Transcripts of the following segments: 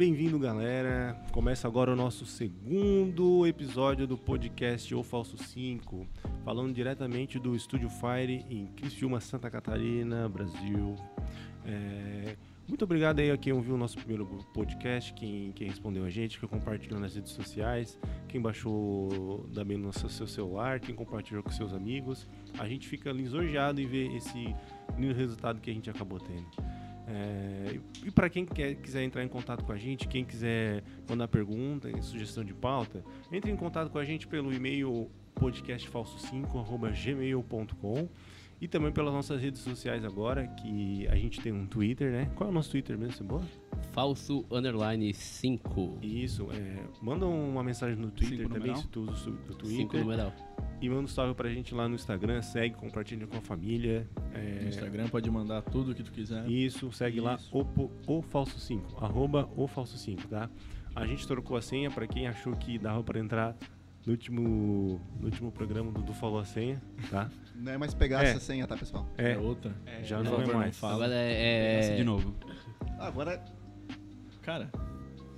Bem-vindo, galera. Começa agora o nosso segundo episódio do podcast O Falso 5, falando diretamente do Estúdio Fire em Criciúma, Santa Catarina, Brasil. É, Muito obrigado aí a quem ouviu o nosso primeiro podcast, quem, quem respondeu a gente, quem compartilhou nas redes sociais, quem baixou também no seu celular, quem compartilhou com seus amigos. A gente fica lisonjeado em ver esse lindo resultado que a gente acabou tendo. É, e para quem quer, quiser entrar em contato com a gente, quem quiser mandar pergunta, sugestão de pauta, entre em contato com a gente pelo e-mail podcastfalso5@gmail.com e também pelas nossas redes sociais agora, que a gente tem um Twitter, né? Qual é o nosso Twitter mesmo, Cebola? Falso underline 5. Isso, é, manda uma mensagem no Twitter Cinco também, numeral? se tu usa o o 5 Twitter. numeral. E manda um salve pra gente lá no Instagram, segue, compartilha com a família. é, No Instagram pode mandar tudo o que tu quiser. Isso, segue lá Isso. o, po- o falso 5, arroba o falso 5, tá? A gente trocou a senha pra quem achou que dava pra entrar no último, no último programa do, do Falou a Senha, tá? Não é mais pegar É. essa senha, tá, pessoal? É, É outra. já por não é favor, não mais. fala. Agora é. Essa de novo. Agora, Cara,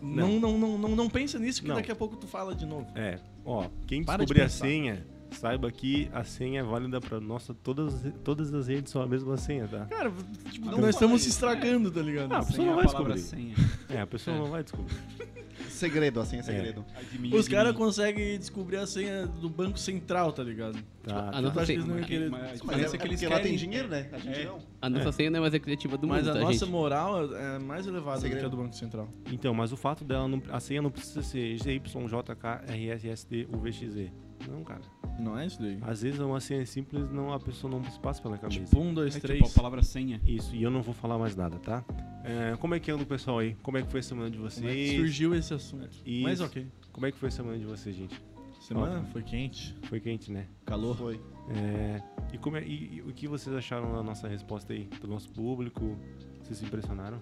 Não. não, não, não, não, não pensa nisso que Não. daqui a pouco tu fala de novo. É, ó, quem Para de descobrir a pensar. senha, saiba que a senha é válida pra nossa, todas, todas as redes são a mesma senha, tá? Cara, tipo, Não nós fala estamos isso. se estragando, tá ligado? Ah, a pessoa não a vai palavra descobrir. senha. É, a pessoa não vai descobrir. segredo, a senha é segredo. Admin, Os caras conseguem descobrir a senha do Banco Central, tá ligado? Tá, a tá. nossa senha- iam querer. Mas a Mas diferença é, é que eles porque lá tem dinheiro, né? A gente É. não. A nossa É. senha não é mais a criativa do Mas mundo, a tá, nossa gente? moral é mais elevada do que Segredo. a do Banco Central. Então, mas o fato dela, não, a senha não precisa ser GYJKRSSDUVXZ. Não, cara. Não é isso daí? Às vezes uma senha simples, não, a pessoa não se passa pela cabeça. Tipo, um, dois, É três. tipo a palavra senha. Isso, e eu não vou falar mais nada, tá? É, como é que anda o pessoal aí? Como é que foi a semana de Como é que vocês? surgiu esse assunto? Isso. Mas ok. Como é que foi a semana de vocês, gente? Semana Ótimo. foi quente. Foi quente, né? Calor. Foi. É, e, como é- e- e o que vocês acharam da nossa resposta aí? Do nosso público? Vocês se impressionaram?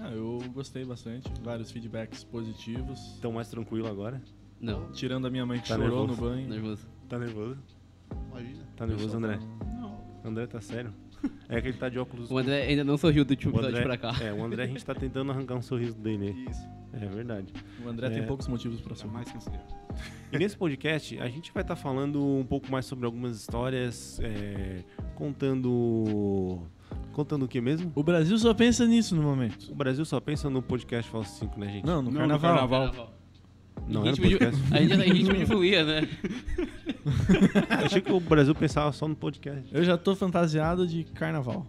Ah, eu gostei bastante. Vários feedbacks positivos. Estão mais tranquilo agora? Não, Tirando a minha mãe que Tá chorou nervoso. no banho. nervoso. Tá nervoso? Imagina. Tá nervoso, André? tá- Não. André tá sério? É que ele tá de óculos. O André ainda não sorriu do último episódio André- pra cá. É, o André a gente tá tentando arrancar um sorriso dele. Isso. É verdade. O André É. tem poucos motivos pra Tá sorrir. mais considerado. E nesse podcast a gente vai estar falando um pouco mais sobre algumas histórias, é, contando. Contando o que mesmo? O Brasil só pensa nisso no momento. O Brasil só pensa no podcast Falso 5, né, gente? Não, no Não, no carnaval. carnaval. Não é de- podcast. A gente em ritmo de folia, né? Achei que o Brasil pensava só no podcast. Eu já tô fantasiado de carnaval.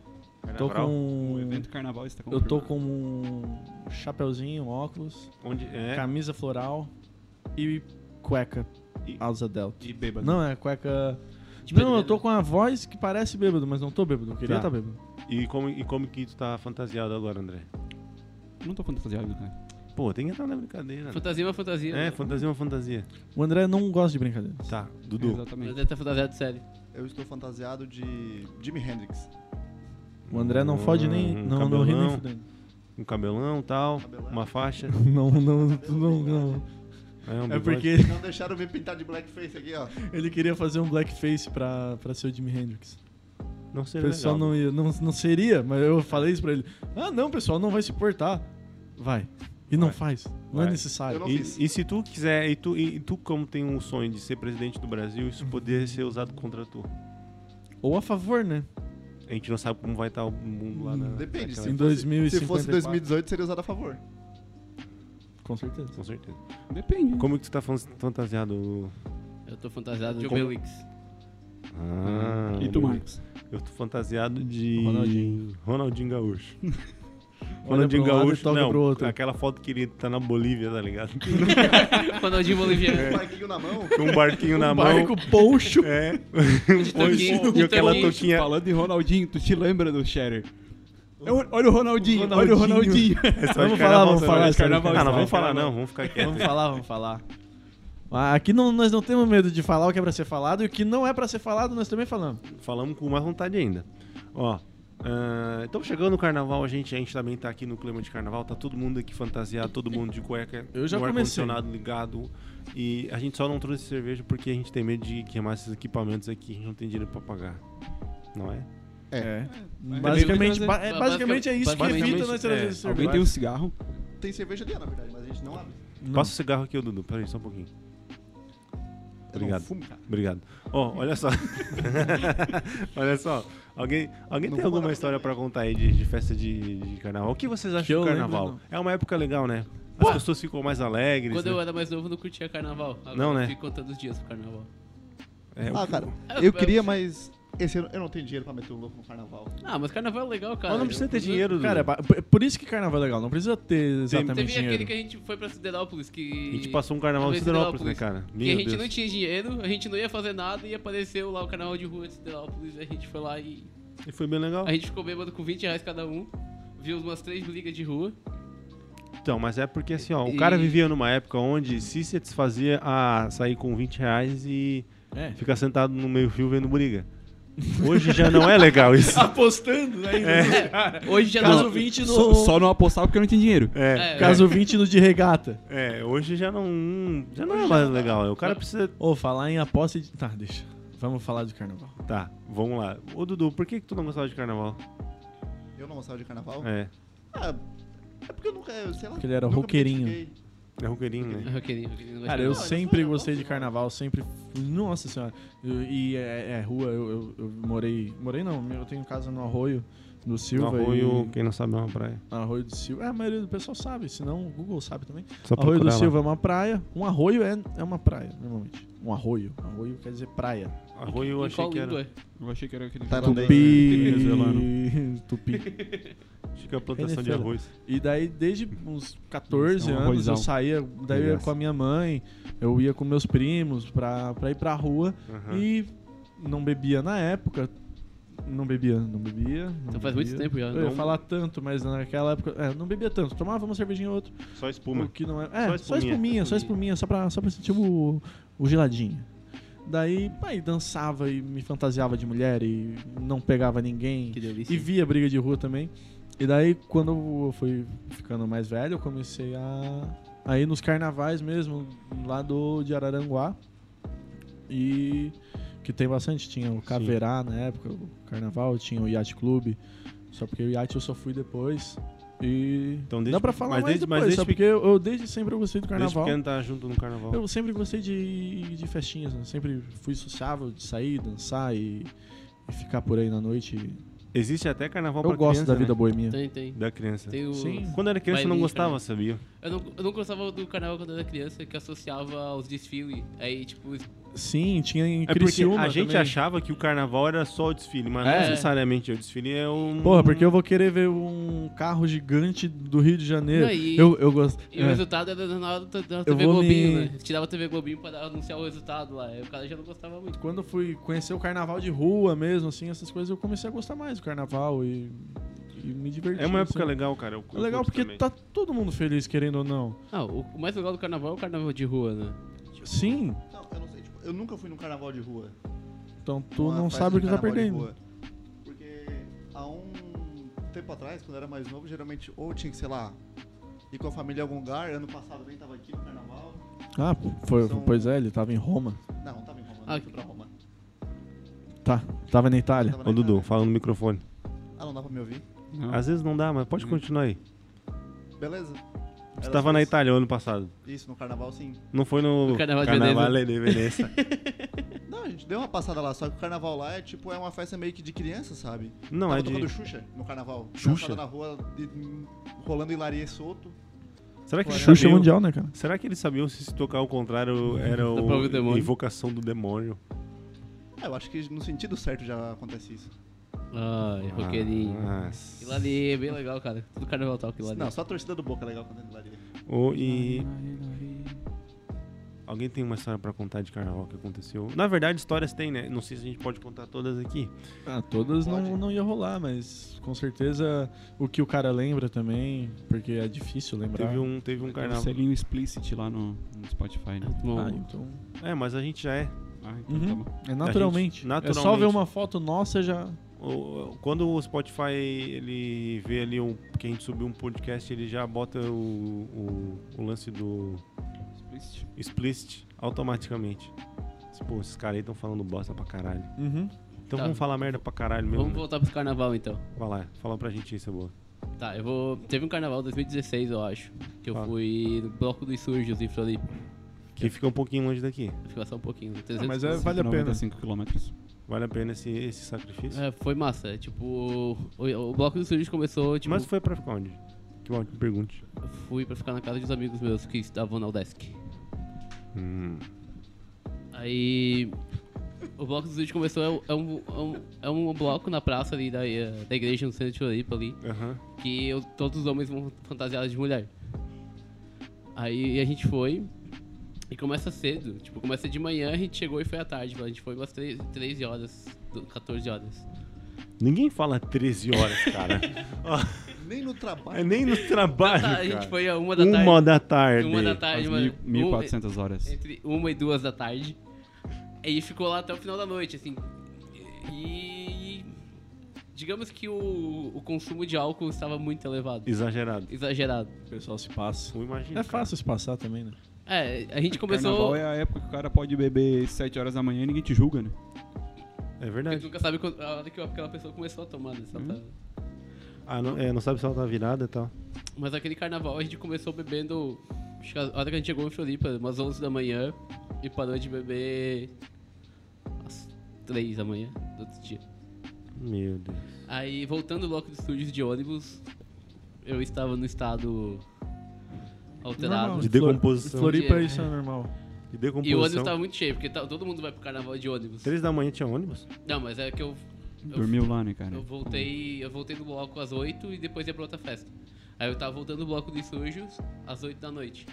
Tô Carnaval? com. O evento carnaval está Eu tô com um chapeuzinho, óculos, Onde é? camisa floral e cueca E- asa delta. E bêbado. Não, é cueca. De não, eu tô com a voz que parece bêbado, mas não tô bêbado. Eu queria Tá. estar bêbado. E como, e como que tu tá fantasiado agora, André? Não tô fantasiado, cara. Pô, tem que entrar na brincadeira. né? Fantasia é uma fantasia. É, fantasia é uma fantasia. O André não gosta de brincadeiras. Tá, Dudu. Exatamente. André tá fantasiado sério. Eu estou fantasiado de Jimi Hendrix. O André não fode nem. Um não, não ri nem cabelão, fudendo. Um cabelão tal, Cabelão. uma faixa. Não, não, não, não. É, um É bigode. porque Não deixaram me pintar de blackface aqui, ó. ele queria fazer um blackface pra, pra ser o Jimi Hendrix. Não O seria pessoal legal. não, ia, não, não seria, mas eu falei isso pra ele. Ah, não, o pessoal não vai se importar. Vai. E não faz. Não é necessário. E, e se tu quiser, e tu, e tu como tem um sonho de ser presidente do Brasil, isso poderia ser usado contra tu. Ou a favor, né? A gente não sabe como vai estar o mundo lá na. Depende. naquela- Se Em fosse, 2054. se fosse 2018, seria usado a favor. Com certeza. Com certeza. Depende. Como que tu tá fan- fantasiado? Eu tô fantasiado de Como- Obelix. Ah, E tu, Marcos? Eu tô fantasiado de. Ronaldinho. Ronaldinho Gaúcho. Olha Ronaldinho um lado e Gaúcho. toca Não, pro outro. aquela foto que ele tá na Bolívia, tá ligado? Ronaldinho Boliviano. Um barquinho na mão. Com um barquinho na um mão. barco poncho. É. De toquinho, e aquela touquinha. Falando de Ronaldinho, tu te lembra do Shatter? Eu- Olha o Ronaldinho, olha o Ronaldinho. Ronaldinho. É Vamos falar, vamos falar. carnaval, Ah, não, vamos falar não, vamos ficar quietos. Vamos falar, vamos falar. Ah, Aqui não, nós não temos medo de falar o que é pra ser falado e o que não é pra ser falado, nós também falamos. Falamos com mais vontade ainda. Ó, ah, então chegando no carnaval, a gente, a gente também tá aqui no clima de carnaval, tá todo mundo aqui fantasiado, todo mundo de cueca, Eu já com o comecei. ar-condicionado ligado. E a gente só não trouxe cerveja porque a gente tem medo de queimar esses equipamentos aqui, a gente não tem dinheiro pra pagar. Não é? É. Mas Basicamente, também- ba- é, basicamente é isso que basicamente, evita nós trazer é, esse Alguém cerveja. tem um cigarro? tem cerveja ali, na verdade, mas a gente não abre. Não. Passa o cigarro aqui, ô Dudu. Peraí, só um pouquinho. Obrigado. fumo. Obrigado. Ó, olha só. olha só. Alguém, alguém Não tem alguma história pra contar aí de, de festa de, de carnaval? O que vocês acham Que do carnaval? lembro, é uma época legal, né? As pessoas ficam mais alegres. Quando né? eu era mais novo, eu não curtia carnaval. Agora Não, né? eu fico contando os dias pro carnaval. É, Ah, cara, É, eu queria, mas esse ano eu não tenho dinheiro pra meter o louco no carnaval. Ah, mas carnaval é legal, cara. Mas não precisa ter dinheiro. Cara, é ba- por- por isso que carnaval é legal. Não precisa ter exatamente Teve dinheiro. aquele que a gente foi pra Siderópolis, que... A gente passou um carnaval em Talvez Siderópolis, né, cara? Que Meu a gente Deus. não tinha dinheiro, a gente não ia fazer nada e apareceu lá o canal de rua de Siderópolis. A gente foi lá e E foi bem legal. a gente ficou bêbado com 20 reais cada um. Viu umas três brigas de rua. Então, mas é porque assim, ó, o E- cara vivia numa época onde se satisfazia a sair com 20 reais e É. ficar sentado no meio fio vendo briga. Hoje já não é legal isso. Apostando ainda. É, Hoje já Caso não... 20 no. Só, só não apostava porque eu não tinha dinheiro. É, É, Caso 20 no de regata. é, hoje já não, já não é mais legal. O cara precisa. Ô, falar em aposta de. Tá, deixa. Vamos falar de carnaval. Tá, vamos lá. Ô Dudu, por que, que tu não gostava de carnaval? Eu não gostava de carnaval. É, Ah, é porque eu nunca, sei lá. Porque ele era roqueirinho. É roqueirinho, né? Eu queria, não Cara, eu sempre eu sou gostei de legal, carnaval, sempre. Nossa senhora. Eu- e é, é rua, eu, eu, eu morei. Morei não, eu tenho casa no Arroio do No Silva. arroio, e- quem não sabe é uma praia. Arroio do Silva. É, a maioria do pessoal sabe, senão o Google sabe também. Só arroio do lá. Silva é uma praia. Um arroio é, é uma praia, normalmente. Um arroio. Arroio quer dizer praia. Arroio eu Em achei qual que era. é? Eu achei que era aquele. Tailandês. Tupi. Tupi. Achei que era plantação de arroz. E daí, desde uns 14 É um anos, arrozão. eu saía, daí eu ia com a minha mãe, eu ia com meus primos pra, pra ir pra rua Aham. e não bebia na época. Não bebia, não bebia. Não Então faz bebia. muito tempo já. Eu ia Não- falar tanto, mas naquela época. É, não bebia tanto. Tomava uma cervejinha ou outra. Só espuma. O que não é. Só É, só espuminha. espuminha, só espuminha, só pra, só pra sentir o, o geladinho. Daí, aí dançava e me fantasiava de mulher e não pegava ninguém. Que delícia. E via briga de rua também. E daí, quando eu fui ficando mais velho, eu comecei a, a ir nos carnavais mesmo, lá do, de Araranguá. E que tem bastante. Tinha o Caverá na época, o carnaval, tinha o Yacht Club. Só porque o Yacht eu só fui depois. E. Então, desde Dá pra falar mas mais desde- depois, mas desde porque eu, eu desde sempre eu gostei do Desde carnaval. pequeno tá junto no carnaval. Eu sempre gostei de, de festinhas, né? sempre fui sociável de sair, dançar e, e ficar por aí na noite. Existe até carnaval Eu pra gosto criança, da vida né? boemia. Tem, tem. Da criança. Tem o... Sim. Quando era criança eu não gostava, cara. sabia? Eu não, eu não gostava do carnaval quando eu era criança, que associava aos desfiles. Aí, tipo, Sim, tinha em É porque Criciúma a gente também. achava que o carnaval era só o desfile, mas não É. necessariamente. O desfile é um. Porra, porque eu vou querer ver um carro gigante do Rio de Janeiro. Não, e- eu, eu gosto. E o é. resultado era na hora da TV vou Globinho, me- né? Tirava a TV Globinho pra anunciar o resultado lá. O cara já não gostava muito. Quando eu fui conhecer o carnaval de rua mesmo, assim, essas coisas, eu comecei a gostar mais do carnaval e, me divertir. É uma época assim. legal, cara. Eu, É legal porque também. tá todo mundo feliz, querendo ou não. Ah, o, o mais legal do carnaval é o carnaval de rua, né? Sim, Não, eu nunca fui num carnaval de rua. então tu Uma não sabe o que tá perdendo. Porque há um tempo atrás, quando eu era mais novo, geralmente ou tinha que, sei lá, ir com a família em algum lugar. Ano passado nem tava aqui no carnaval. Ah, foi, São- pois é, ele tava em Roma. Não, não tava em Roma, Ah, não fui pra Roma. Tá, tava na Itália. Tava na Ô, Dudu, Itália. fala no microfone. Ah, não dá pra me ouvir? Não. Às vezes não dá, mas pode Hum. continuar aí. Beleza. Você tava na. Itália ano passado. Isso, no carnaval sim. Não foi no, No Carnaval de Carnavale de Veneza. Não, a gente deu uma passada lá, só que o carnaval lá é tipo, é uma festa meio que de criança, sabe? Não, Tava é de. tocando Xuxa no carnaval. Xuxa? Na rua, de- rolando hilaria solto. Será que Xuxa sabiam? Mundial, né, cara? Será que eles sabiam se se tocar ao contrário era o o invocação do demônio? Ah, eu acho que no sentido certo já acontece isso. Ai, roqueirinho. Ah, Aquilo ali é bem legal, cara. Tudo carnaval toca aquilo ali. Não, só a torcida do Boca é legal cantando hilaria. Ô, e alguém tem uma história pra contar de carnaval que aconteceu? Na verdade, histórias tem, né? Não sei se a gente pode contar todas aqui. Ah, todas não, não ia rolar, mas com certeza o que o cara lembra também, porque é difícil lembrar. Teve um, teve um um carnaval. selinho explicit lá no, no Spotify, né? Ah, então. É, mas a gente já é. Ah, então Uhum. tá bom. É naturalmente. gente- É só naturalmente. ver uma foto nossa já. Quando o Spotify ele vê ali um, que a gente subiu um podcast, ele já bota o, o, o lance do Explicit. explicit automaticamente. Pô, esses caras aí estão falando bosta pra caralho. Uhum. Então Tá. vamos falar merda pra caralho mesmo. vamos né? voltar pros carnaval então. Vai lá, fala pra gente isso, boa. Tá, eu vou. Teve um carnaval 2016, eu acho. Que eu Ah. fui no Bloco dos Surjos em Floripa. Que fica um pouquinho longe daqui. Fica só um pouquinho. Ah, 300 mas é, vale a pena. 95 quilômetros. Vale a pena esse, esse sacrifício? É, foi massa. é, Tipo, o, o Bloco dos Surjos começou, tipo, Mas foi pra ficar onde? Que mal te pergunte. fui pra ficar na casa dos amigos meus que estavam na Udesc. Hum. Aí. O bloco dos vídeos começou, é um, é, um, é um- é um bloco na praça ali da, eh, da igreja no centro de Floripa ali, Aham. que eu- todos os homens vão fantasiados de mulher. Aí a gente foi, e começa cedo, tipo, começa de manhã, a gente chegou e foi à tarde, a gente foi umas 3, 13 horas, do- 14 horas. Ninguém fala 13 horas, cara. Nem no trabalho. é nem no trabalho, Tá, a cara. gente foi a uma da tarde. Uma da tarde. Uma da tarde, uma, um- 1.400 horas. entre uma e duas da tarde. E ficou lá até o final da noite, assim. E. Digamos que o, o consumo de álcool estava muito elevado. Exagerado. Exagerado. O pessoal se passa. Não imagina. É fácil se passar também, né? É, a gente Carnaval começou. é a época que o cara pode beber 7 horas da manhã e ninguém te julga, né? É A gente verdade. nunca sabe quando, a hora que aquela pessoa começou a tomar, né? Hum. tá- Ah, não, é, não sabe se ela tá virada e tal. Mas aquele carnaval a gente começou bebendo. Acho que a hora que a gente chegou em Floripa, umas 11 da manhã, e parou de beber às 3 da manhã do outro dia. Meu Deus. Aí, voltando do bloco de estúdios de ônibus, eu estava no estado alterado. Normal. De decomposição. Floripa, É. isso é normal. De E o ônibus decomposição. estava muito cheio, porque tá- todo mundo vai pro carnaval de ônibus. Três da manhã tinha ônibus? Não, mas é que eu, eu, Dormiu lá, né, cara? eu voltei. Eu voltei do bloco às 8 e depois ia pra outra festa. Aí eu tava voltando do bloco de sujos às 8 da noite.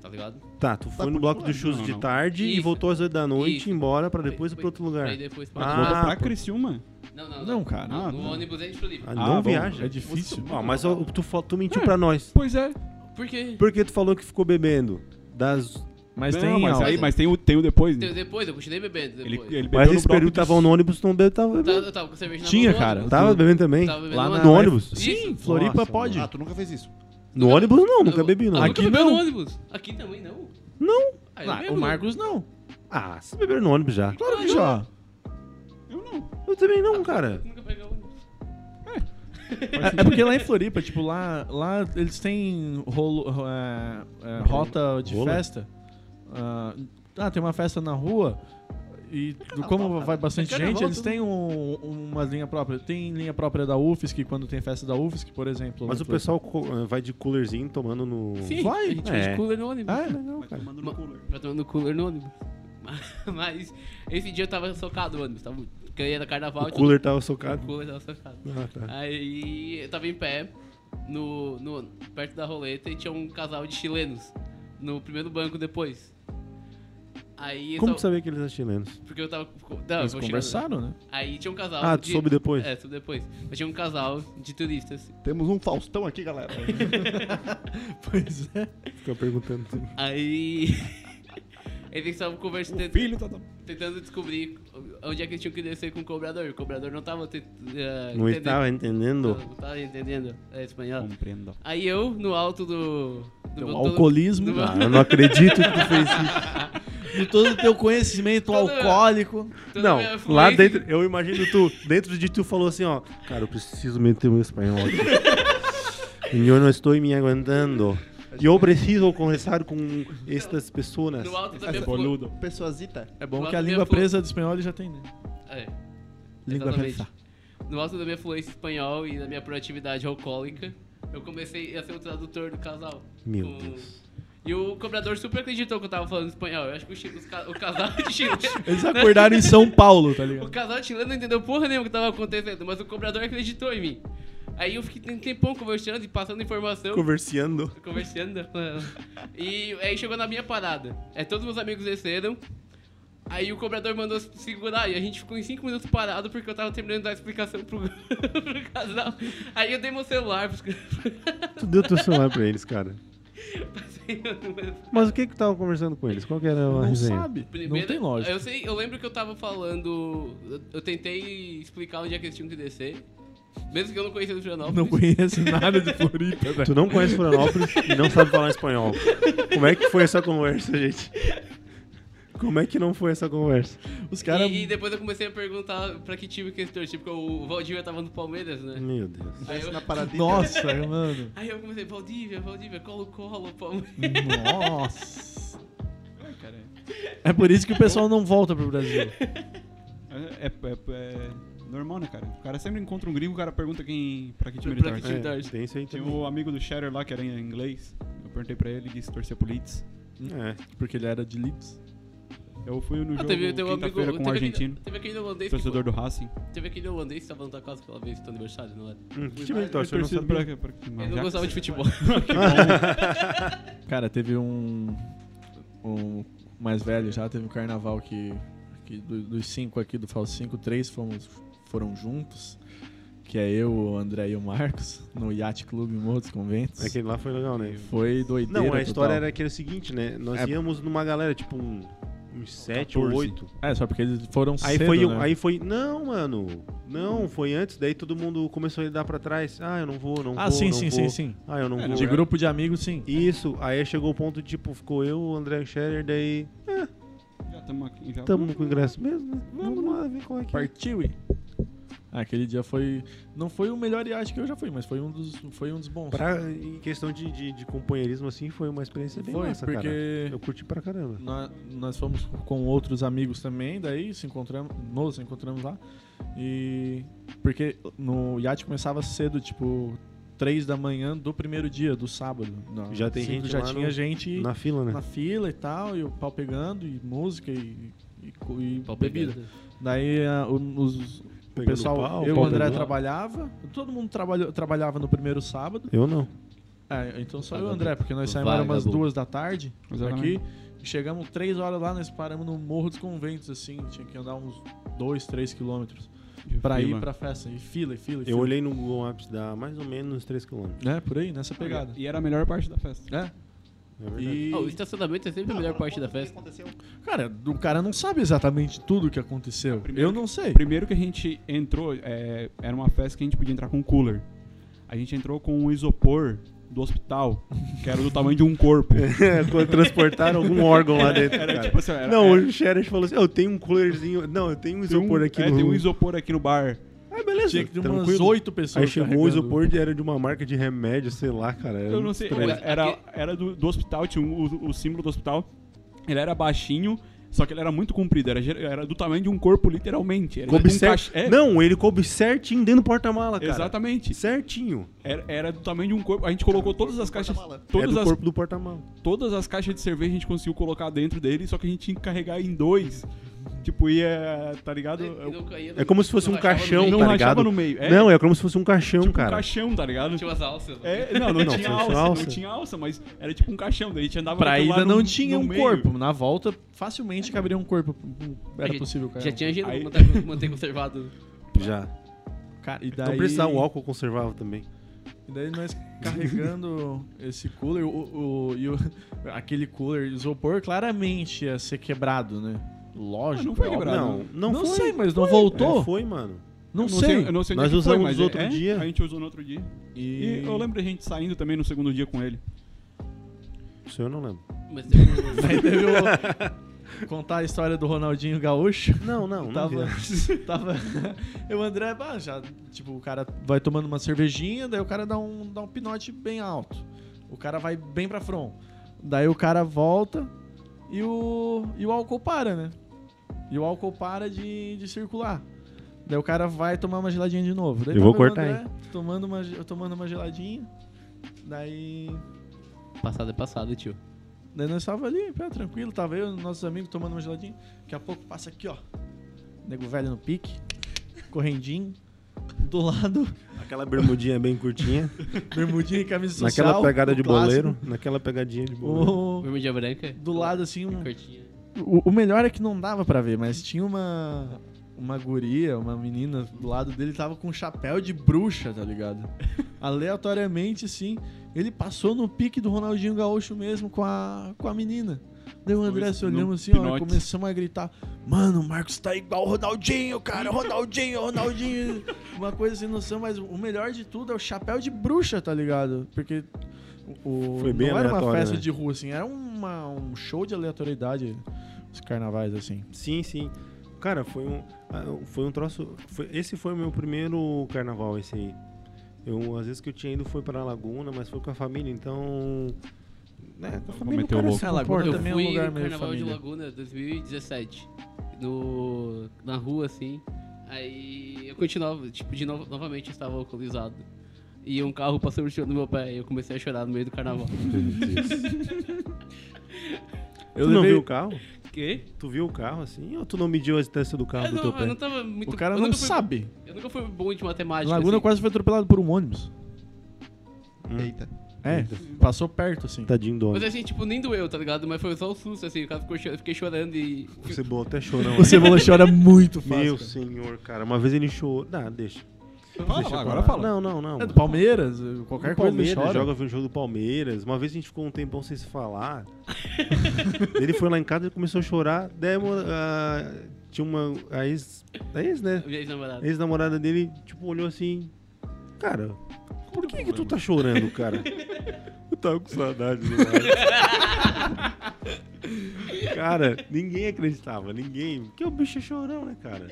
Tá ligado? Tá, tu foi no bloco do chus Não, de não. tarde e Isso. voltou às 8 da noite Isso. embora pra depois ir pra outro lugar. Aí depois pra Ah, outra Pra. Criciúma? Não, não, Não, cara. Não, Ah, no não. ônibus é de Floripa. Ah, Ah, não bom, viaja. É difícil. Ah, mas ó, tu, tu mentiu pra nós. Pois é. Por quê? Por que tu falou que ficou bebendo? Das... Mas não, tem mas, aí, mas tem, o, tem o depois, né? De- Depois, eu continuei bebendo. Ele, Depois. ele bebeu Mas esse período de- tava no ônibus, não bebeu, tava Eu tava, bebendo. eu tava com cerveja na Tinha, cara. Tava bebendo também? Tava bebendo Lá no No ônibus. ônibus? Sim, Isso. Floripa Nossa, pode. Ah, tu nunca fez isso. No ônibus não, nunca Eu- bebi não. Aqui não. no ônibus. Aqui também não. Não. Ah, Ah, o Marcos não. Ah, vocês beberam no ônibus já. Claro que já. Eu não. Eu também não, cara. É, é porque lá em Floripa, tipo, lá, lá eles têm rolo, ro- é, é, rota de Rola? festa. Ah, ah, tem uma festa na rua. E como vai bastante É gente, eles tudo. têm um, uma linha própria. Tem linha própria da UFSC, quando tem festa da UFSC, por exemplo. Mas o pessoal eh, vai de coolerzinho tomando no... Sim, Vai? a gente É. fez cooler no ônibus. Ah, é? Legal, Mas cara. tomando Ma- no cooler. Pra tomando cooler no ônibus. Mas esse dia eu tava socado no ônibus. Tava, da carnaval O e cooler tava socado. O cooler tava socado. Ah, tá. Aí eu tava em pé, no, no, perto da roleta, e tinha um casal de chilenos no primeiro banco depois. Aí eu Como tava- sabia que eles eram chilenos? Porque eu tava. Não, Eles eu vou chegando. conversaram, né? Aí tinha um casal. Ah, tu de- soube depois? É, soube depois. Mas tinha um casal de turistas. Temos um Faustão aqui, galera. Pois é. Fica perguntando. Aí. Eles estavam conversando, O filho tá... tentando descobrir onde é que eles tinham que descer com o cobrador. O cobrador não tava tent- eh, Não entendendo. estava entendendo? Não, não tava entendendo é, espanhol. Compreendo. Aí eu, no alto do. do meu- alcoolismo. do- Ah, eu não acredito que tu fez isso. De todo o teu conhecimento Todo- alcoólico. Não, lá dentro, eu imagino tu, dentro de tu falou assim, ó, cara, eu preciso meter meu espanhol aqui. eu não estou me aguentando. E eu preciso conversar com estas pessoas. No alto da minha Boludo. Pessoazita. É bom Do que a língua presa de espanhol ele já tem, né? É, Língua exatamente. presa. No alto da minha fluência espanhol e da minha proatividade alcoólica, eu comecei a ser o tradutor do casal. Meu Com- Deus. E o cobrador super acreditou que eu tava falando espanhol. Eu acho que o, ca- o casal de chileno. Eles acordaram em São Paulo, tá O ligado? casal chileno não entendeu porra nenhuma o que tava acontecendo, mas o cobrador acreditou em mim. Aí eu fiquei um tempão conversando e passando informação. Conversando. Conversando. E aí chegou na minha parada. É, todos meus amigos desceram. Aí o cobrador mandou segurar e a gente ficou em 5 minutos parado porque eu tava terminando de dar explicação pro, pro casal. Aí eu dei meu celular pros Tu deu teu celular pra eles, cara. Mas o que que tu tava conversando com eles? Qual que era a Não resenha? sabe. Primeiro, não tem lógica. Eu, sei, eu lembro que eu tava falando. Eu, eu tentei explicar onde é que eles tinham que descer. Mesmo que eu não conhecesse Florianópolis. Não conheço nada de Floripa, velho. Tu não conhece Florianópolis e não sabe falar espanhol. Como é que foi essa conversa, gente? Como é que não foi essa conversa? Os caras. E, e depois eu comecei a perguntar pra que time que eles torciam, porque o Valdívia tava no Palmeiras, né? Meu Deus. Aí eu, na paradinha. Nossa, mano. aí eu comecei, Valdívia, Valdívia, Colo-Colo, Palmeiras. Nossa. É, cara, É por isso que o pessoal não volta pro Brasil. é, é, é- é normal, né, cara? O cara sempre encontra um gringo, o cara pergunta quem, pra que time ele Pra que torce. time É, torce. tem isso aí Tinha também. o amigo do Shatter lá, que era em inglês. Eu perguntei pra ele, ele disse torcer pro Leeds. É. Porque ele era de Leeds. Eu fui no Ah, jogo teve, teve um amigo. quinta-feira com o teve argentino, Aquele, teve aquele holandês. torcedor que, do Racing. Teve aquele holandês que tava na tua casa aquela vez do teu aniversário, não era? Hum, que time ele torce? Eu não torcido sabia. pra, pra, Ele não gostava de futebol. Cara, teve um. Um mais velho já, teve um carnaval que. que do- dos cinco aqui do FAL 5, três fomos, foram juntos. Que é eu, o André e o Marcos, no Yacht Clube Morro dos Conventos. Aquele lá foi legal, né? Foi doideira. Não, a história total. era que era o seguinte, né? Nós É. íamos numa galera, tipo, um, uns sete ou 14. oito. É, só porque eles foram Aí cedo, foi, né? aí foi, não, mano, não, foi antes, daí todo mundo começou a dar pra trás. Ah, eu não vou, não Ah, vou, sim, não sim, vou. sim, sim. Ah, eu não É, vou. De grupo de amigos, sim. Isso, aí chegou o ponto, tipo, ficou eu, o André Scherer, daí, Já estamos aqui. Já tamo com o ingresso mesmo, né? Vamos lá, ver qual é que é. Partiu! e- Ah, aquele dia foi. Não foi o melhor iate que eu já fui, mas foi um dos, foi um dos bons. Pra, em questão de, de, de companheirismo, assim, foi uma experiência bem foi, massa, porque cara. Eu curti pra caramba. nó- nós fomos com outros amigos também, daí se encontramos, nos encontramos lá. E. Porque no iate começava cedo, tipo. 3 da manhã do primeiro dia, do sábado. Na- Já tem cinco gente Já lá tinha no- gente Na fila, né? na fila e tal, e o pau pegando, e música, e, e, e Pau bebida. pegando. Daí a- o- os, o Pegando pessoal, pau, eu e o André pegando. trabalhava, todo mundo trabalhou, trabalhava no primeiro sábado. Eu não. É, então só eu e o. André, porque nós saímos umas duas da tarde Exatamente. aqui. E chegamos três horas lá, nós paramos no Morro dos Conventos, assim, tinha que andar uns dois, três quilômetros fila. ir pra festa. E fila, e fila, e Eu fila. olhei no Google Maps, dá mais ou menos 3km. Né, por aí, nessa pegada. E era a melhor parte da festa. É. É. E, Ah, o estacionamento é sempre a melhor parte da O que festa. aconteceu? cara, o cara não sabe exatamente tudo o que aconteceu. Primeiro eu não sei. Primeiro que a gente entrou, é, era uma festa que a gente podia entrar com cooler. A gente entrou com um isopor do hospital, que era do tamanho de um corpo. Quando transportaram algum órgão lá dentro. Era tipo assim, era- não, era- o Sheriff falou assim: eu tenho um coolerzinho. Não, eu tenho um tem um- isopor aqui é, no. tem um isopor aqui no bar. Ah, beleza. Tinha que ter umas tranquilo. oito pessoas Aí chegou o carregando. isopor de, era de uma marca de remédio, sei lá, cara. era Eu não muito sei, estranho. era, era, era do, do hospital, tinha um- o, o símbolo do hospital. Ele era baixinho, só que ele era muito comprido, era, era do tamanho de um corpo, literalmente. Era Coube um é, Não, ele coube certinho dentro do porta-mala, cara. Exatamente. Certinho. Era, era do tamanho de um corpo. A gente colocou todas as caixas. porta-mala. é Todas do as, corpo do porta-mala. todas as caixas de cerveja a gente conseguiu colocar dentro dele, só que a gente tinha que carregar em dois. Tipo, ia, tá ligado? Não É como se fosse não um caixão, meio. não tá ligado? no meio. É, Não, é como se fosse um caixão, tipo um cara. caixão, tá ligado? Tinha umas alças. É, não, não, Não, tinha alça, alça. não tinha alça, mas era tipo um caixão, daí a gente andava Pra ida lá no- não tinha no um meio. corpo. Na volta, facilmente caberia um corpo. Era Já- possível, cara. Já tinha gelo Aí- pra manter, conservado. Já. Cara, e daí, Então precisava o álcool conservável também. E daí nós carregando esse cooler, o, o- e o- aquele cooler isopor claramente ia ser quebrado, né? Lógico. Ah, não foi é quebrado. Não, não, Não foi. sei, mas não voltou? É, foi, mano. Não, Eu sei. eu não sei Nós usamos foi, mas outro é, dia. A gente usou no outro dia. E, E eu lembro a gente saindo também no segundo dia com ele. Isso eu não lembro. Mas teve Aí teve o... Contar a história do Ronaldinho Gaúcho. Não, não, não. tava, tava. Eu, André, bah, já, tipo, o cara vai tomando uma cervejinha, daí o cara dá um, dá um pinote bem alto. O cara vai bem pra front. Daí o cara volta e o, e o álcool para, né? E o álcool para de, de circular. Daí o cara vai tomar uma geladinha de novo. Daí Eu vou o cortar, André Tomando uma, tomando uma geladinha. Daí. Passado é passado, tio. Daí nós tava ali, pé, tranquilo, tava eu e nossos amigos tomando uma geladinha. Daqui a pouco passa aqui, ó. Nego velho no pique, correndinho, do lado, Aquela bermudinha bem curtinha. bermudinha e camisa social. naquela pegada de clássico. boleiro. Naquela pegadinha de boleiro. O, Vermelha branca. do lado, assim, um, Curtinha. O, o melhor é que não dava pra ver, mas tinha uma, uma guria, uma menina do lado dele, tava com um chapéu de bruxa, tá ligado? Aleatoriamente, assim, ele passou no pique do Ronaldinho Gaúcho mesmo com a, com a menina. Daí o André se olhando assim, ó, começamos a gritar: Mano, o Marcos tá igual o Ronaldinho, cara, Ronaldinho, Ronaldinho. Uma coisa sem noção, mas o melhor de tudo é o chapéu de bruxa, tá ligado? Porque O, Foi bem não era uma festa né? de rua, assim, era uma, um show de aleatoriedade, os carnavais, assim. Sim, sim. Cara, foi um, ah, foi um troço. foi- esse foi o meu primeiro carnaval, esse aí. Eu, às vezes que eu tinha ido foi pra Laguna, mas foi com a família, então. Né, com a família. meteu o cara louco. Laguna. Eu também é um fui lugar no meio Carnaval de. Laguna 2017. No, na rua, assim. Aí eu continuava, tipo, de novo, novamente eu estava alcoolizado. E um carro passou do meu pé e eu comecei a chorar no meio do carnaval. Eu tu não levei- viu o carro? Quê? Tu viu o carro assim? Ou tu não mediu a distância do carro Eu do não, teu eu pé? não tava muito. O cara eu não fui- sabe. Eu nunca fui bom de matemática. Laguna assim. quase foi atropelado por um ônibus. Hum, Eita. É, passou perto, assim. Tadinho do Mas assim, tipo, nem doeu, tá ligado? Mas foi só o susto, assim. O cara ficou cho- eu fiquei chorando e. Você botou até chorão. O Cebola chora muito fácil. Meu cara. senhor, cara. Uma vez ele chorou. Não, deixa. Fala, agora falar. fala. Não, não, não. É do Palmeiras, qualquer O coisa Palmeiras joga o jogo do Palmeiras. Uma vez a gente ficou um tempão sem se falar. ele foi lá em casa e começou a chorar. Daí ah, tinha uma. A ex. A ex, né? Ex-namorada. Ex-namorada dele, tipo, olhou assim. Cara, por que que tu tá chorando, cara? Eu tava com saudade do. Cara, ninguém acreditava, ninguém. Porque o bicho é chorão, né, cara?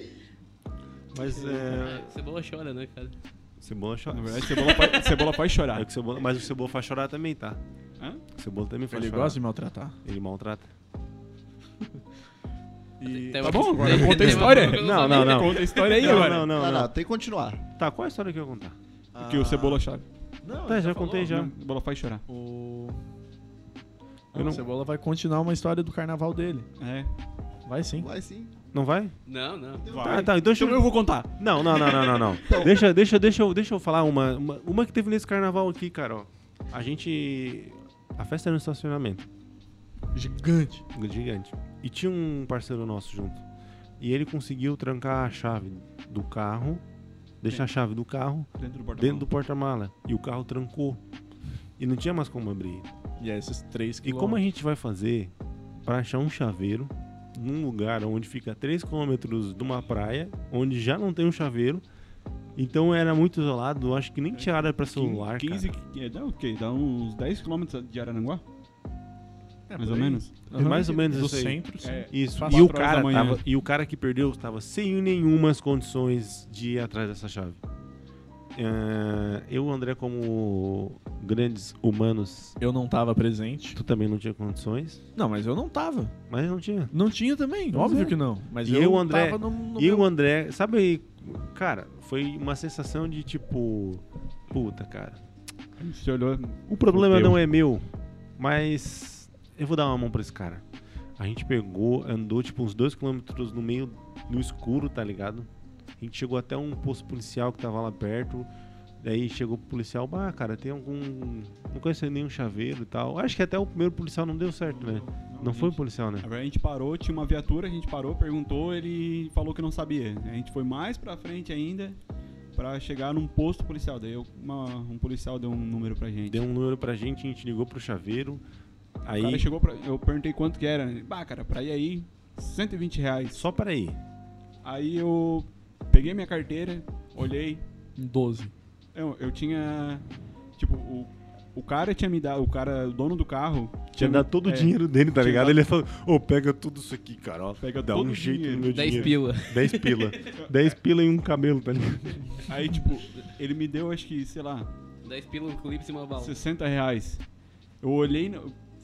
Mas é. É, Cebola chora, né, cara? Cebola chora. Na verdade, cebola faz, cebola faz É chorar. que cebola, mas o cebola faz chorar também, tá? Hã? O cebola também faz Ele chorar. gosta de maltratar. Ele maltrata. E... Tá bom, agora conta a história. Não, não, não. Conta a história aí não, agora. não, não, Não, não. não, tem que continuar. Tá, qual a história que eu ia contar? Que o cebola chora. Não, Tá, ele já falou. contei já. Não, cebola faz chorar. O... Eu Ah, não- O Cebola vai continuar uma história do carnaval dele. É. Vai sim. Vai sim. Não vai? Não, não. Tá, tá, então deixa Então eu... eu vou contar. Não, não, não, não, não, não. deixa, deixa, deixa, eu, deixa eu falar uma, uma, uma que teve nesse carnaval aqui, cara, ó. A gente... A festa era no estacionamento, Gigante. gigante. E tinha um parceiro nosso junto. E ele conseguiu trancar a chave do carro, deixar a chave do carro Dentro do porta dentro do porta-mala. E o carro trancou. E não tinha mais como abrir. E é esses três E quilômetros. como a gente vai fazer para achar um chaveiro num lugar onde fica 3 km de uma praia, onde já não tem um chaveiro? Então era muito isolado, acho que nem tinha área para celular. 15, cara. que- dá o quê? Dá uns 10 km de Araranguá? É, mais ou menos. É mais ou menos Do isso aí. centro, sim. É, Isso. E o, cara tava, e o cara que perdeu estava sem nenhumas condições de ir atrás dessa chave. É, eu André, como grandes humanos, Eu não tava presente. tu também não tinha condições, Não, mas eu não tava. mas não tinha. Não tinha também, Pois óbvio é. que não. Mas E eu, eu, André, tava no, no E meu... o André, sabe aí, cara, foi uma sensação de tipo, puta, cara. Se olhou. O problema não é meu, mas eu vou dar uma mão pra esse cara. A gente pegou, andou tipo uns dois quilômetros no meio, no escuro, tá ligado? A gente chegou até um posto policial que tava lá perto. Daí chegou o policial, ah, cara, tem algum. Não conheço nenhum chaveiro e tal. Acho que até o primeiro policial não deu certo, né? Não foi o policial, né? A gente parou, tinha uma viatura, a gente parou, perguntou, ele falou que não sabia. A gente foi mais pra frente ainda pra chegar num posto policial. Daí uma- um policial deu um número pra gente. Deu um número pra gente, a gente ligou pro chaveiro. O Aí, cara chegou pra, Eu perguntei quanto que era. Ele, Bah, cara, pra ir aí, 120 reais. só para ir. Aí eu peguei minha carteira, olhei. 12. Eu, eu tinha. Tipo, o, o cara tinha me dado. O cara, o dono do carro. Tinha me- dado todo o é, dinheiro dele, tá tinha ligado? dado- Ele falou, ô, pega tudo isso aqui, cara, ó. Pega Dá todo um o jeito dinheiro. no meu 10 dinheiro. pila. 10 pila. 10 pila em um cabelo, tá ligado? Aí, tipo, ele me deu, acho que, sei lá, 10 pila, um clipe e uma bala. 60 reais. Eu olhei,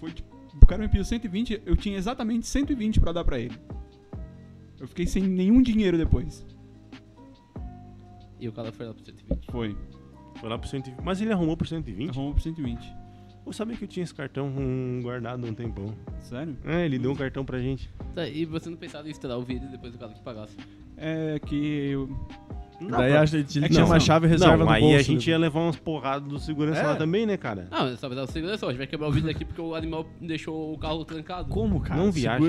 foi tipo, o cara me pediu 120, eu tinha exatamente 120 pra dar pra ele. Eu fiquei sem nenhum dinheiro depois. E o cara foi lá pro 120. Foi. Foi lá pro 120. Mas ele arrumou por 120? Arrumou por 120. Eu sabia que eu tinha esse cartão hum, guardado há um tempão. Sério? É, ele deu um cartão pra gente. Tá, e você não pensava em estourar o vídeo depois do cara que pagasse? É que eu. Não, Daí pra- a gente É que tinha não, uma não. chave reserva não, no aí bolso. a gente ia levar umas porradas do segurança É. lá também, né, cara? Não, é só vai dar o segurança, a gente vai quebrar o vidro aqui porque o animal deixou o carro trancado. Como, cara? não viaja.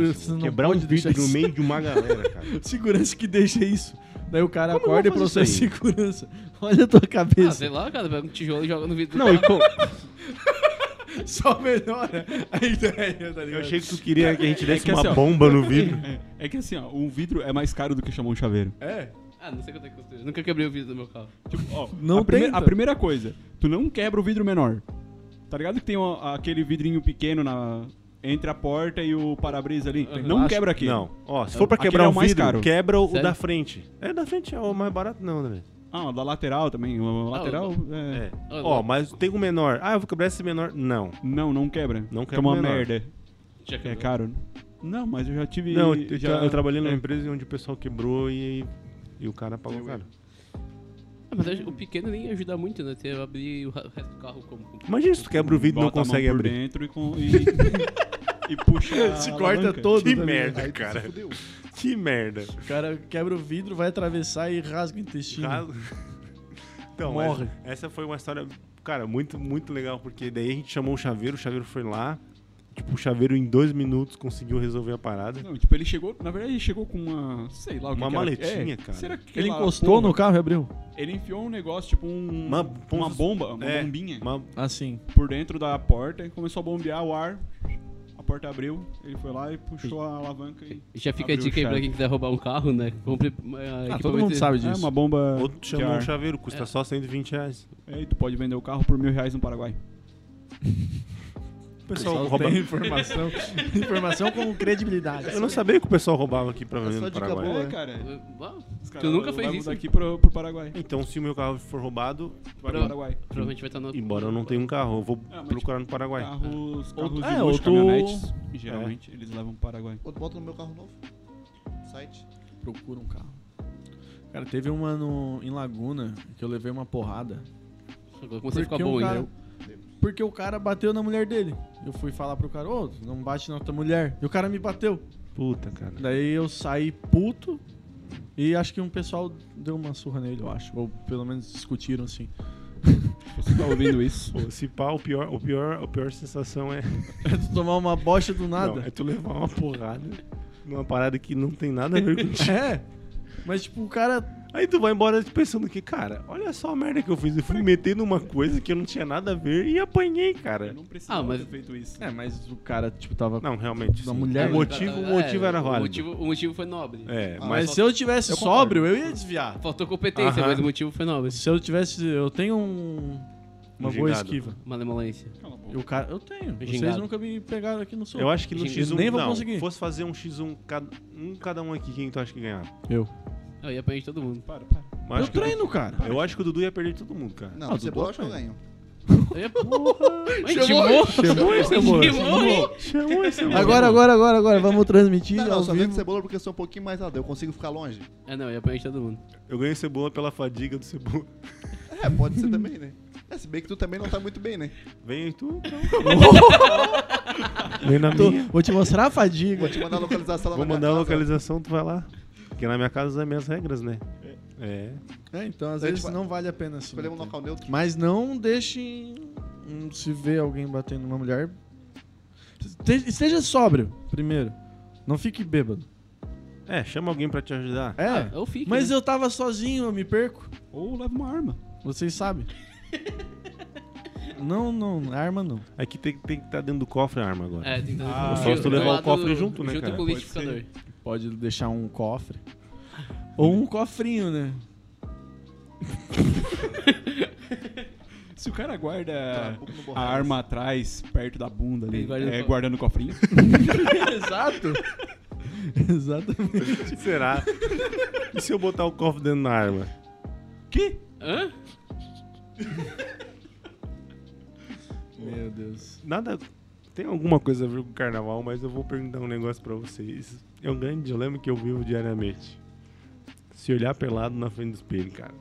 Quebrar um vidro no meio de uma galera, cara. Segurança que deixa isso. Daí o cara Como eu acorda e processa segurança. Olha a tua Ah, cabeça. sei lá, cara, pega um tijolo e joga no vidro. Não, e Só melhora a ideia, tá eu ligado? achei que tu queria que a gente É desse que uma assim, ó. bomba no vidro. É, é que assim, ó, um vidro é mais caro do que chamar um chaveiro. É. Ah, não sei quanto é que custa. Eu Nunca quebrei o vidro do meu carro. Tipo, ó, Não a, prime- a primeira coisa, tu não quebra o vidro menor. Tá ligado que tem aquele vidrinho pequeno na, entre a porta e o para-brisa ali? Aham. Não Acho- quebra aquele. Não. Ó, se for pra Aquele quebrar é o o mais vidro, caro. quebra o, Sério? da frente. É, da frente é o mais barato, não, André. Ah, o da lateral também. O lateral. é. É. Ah, Ó, mas tem um menor. Ah, eu vou quebrar esse menor. Não. Não, não quebra. Não quebra uma o menor. merda. Já É quebrou. caro. Não, mas eu já tive. Não, eu, já, eu trabalhei numa é. empresa onde o pessoal quebrou e, e o cara pagou caro. Ah, mas o pequeno nem ajuda muito, né? Ter abrir o resto do carro como. como- Imagina se tu quebra o vidro e não Bota a mão consegue por abrir. dentro e, com, e, e puxa. Se a corta alavanca. todo. Que né, merda, cara. Que merda. O cara quebra o vidro, vai atravessar e rasga o intestino. Caso- Então, Morre. Essa, essa foi uma história, cara, muito, muito legal, porque daí a gente chamou o chaveiro, o chaveiro foi lá, tipo, o chaveiro em dois minutos conseguiu resolver a parada. Não, tipo, ele chegou. Na verdade, ele chegou com uma. Sei lá o que Uma que era. maletinha, É, cara. Será que Ele aquela encostou porra- no carro e abriu. Ele enfiou um negócio, tipo um. Uma- uma bomba, uma É, bombinha. Uma- Assim. Por dentro da porta e começou a bombear o ar. A porta abriu, ele foi lá e puxou a alavanca e. Já fica a Abriu dica aí pra chave. quem quiser roubar um carro, né? Compre. uh, Ah, todo mundo sabe É disso. uma bomba. Outro de chamou ar. o chaveiro, custa É. só 120 reais. É, e tu pode vender o carro por mil reais no Paraguai. O pessoal rouba... informação. informação com credibilidade. Eu não sabia que o pessoal roubava aqui pra É vender só no Paraguai. boa. É, cara. Ah, Os Tu nunca fez isso? daqui pro, pro Paraguai. Então, se o meu carro for roubado, Vai pro Paraguai. Provavelmente vai estar no. embora eu não tenha um carro, eu vou Ah, mas procurar no Paraguai. Carros, Ou- carros é, de ou luxo, tu- caminhonetes, geralmente, eles levam pro Paraguai. Outro bota no meu carro novo. Site. Procura um carro. Cara, teve uma no, em Laguna que eu levei uma porrada. Agora comecei a ficar Porque bom ainda. cara, porque o cara bateu na mulher dele. Eu fui falar pro cara, ô, não bate na tua mulher. E o cara me bateu. Puta, cara. Daí eu saí puto e acho que um pessoal deu uma surra nele, eu acho. Ou pelo menos discutiram assim. Você tá ouvindo isso? Pô, se pá, o pior, o pior, a pior sensação é, É tu tomar uma bocha do não, nada. é tu levar uma porrada numa parada que não tem nada a ver contigo. É. Mas tipo, o cara. Aí tu vai embora pensando que, cara, olha só a merda que eu fiz. Eu fui me meter numa coisa que eu não tinha nada a ver e apanhei, Eu cara. não precisava Ah, mas- ter feito isso. É, mas o cara, tipo, tava. Não, realmente. Da sim. mulher, o motivo, o motivo É, era o válido. motivo, o motivo foi nobre. É, Ah, mas Mas se eu tivesse Eu concordo. sóbrio, eu ia desviar. Faltou competência, Aham. mas o motivo foi nobre. Se eu tivesse. Eu tenho um. Uma Um boa gingado. esquiva. Malemolência. Cala a boca. E o cara. Eu tenho. Vocês Gingado. nunca me pegaram aqui no sul. eu acho que no Gente, X1 nem vou não, conseguir. fosse fazer um X1 cada um, cada um aqui, quem tu acha que ganhava? Eu. Eu ia de todo mundo. Para, para. Mas Eu acho que- treino, cara. Eu acho que o Dudu ia perder todo mundo, cara. Não, Ah, você Dudu acho que eu ganho. Eu ia... Mas chamou? Chamou esse amor. Chamou? Chamou esse amor. Agora, agora, agora, agora. Vamos transmitir. Não, ao não, só vivo. vendo cebola porque eu sou um pouquinho mais alto. Eu consigo ficar longe. É, não, eu ia de todo mundo. Eu ganho cebola pela fadiga do cebola. É, pode ser também, né? É, se bem que tu também não tá muito bem, né? Vem aí tu, então. Vem na Tô- minha. Vou te mostrar a fadiga. Vou te mandar a localização lá Vou na minha mandar a casa. localização, tu vai lá. Porque na minha casa é minhas regras, né? É. É, então às Daí, vezes tipo, não vale a pena assim. Escolhemos um local neutro. Mas não deixe hum, se ver alguém batendo numa mulher. Este- Esteja sóbrio, primeiro. Não fique bêbado. É, chama alguém pra te ajudar. É, Ah, eu fico. mas né? eu tava sozinho, eu me perco. Ou leva uma arma. Vocês sabem. não, não, arma não. Aqui tem, tem que estar dentro do cofre a arma agora. É, tem que Ah, só se tu levar o cofre junto, né, Junto cara? com o Pode liquidificador. Pode deixar um cofre. Ou um cofrinho, né? Se o cara guarda Tá, a arma atrás, perto da bunda ali, Ele guarda no é, co- guarda no cofrinho. Exato. Exatamente. Será? E se eu botar o cofre dentro da arma? que? Hã? Meu Deus. Nada. Tem alguma coisa a ver com o carnaval, mas eu vou perguntar um negócio pra vocês. É um grande dilema que eu vivo diariamente. Se olhar pelado na frente do espelho, cara.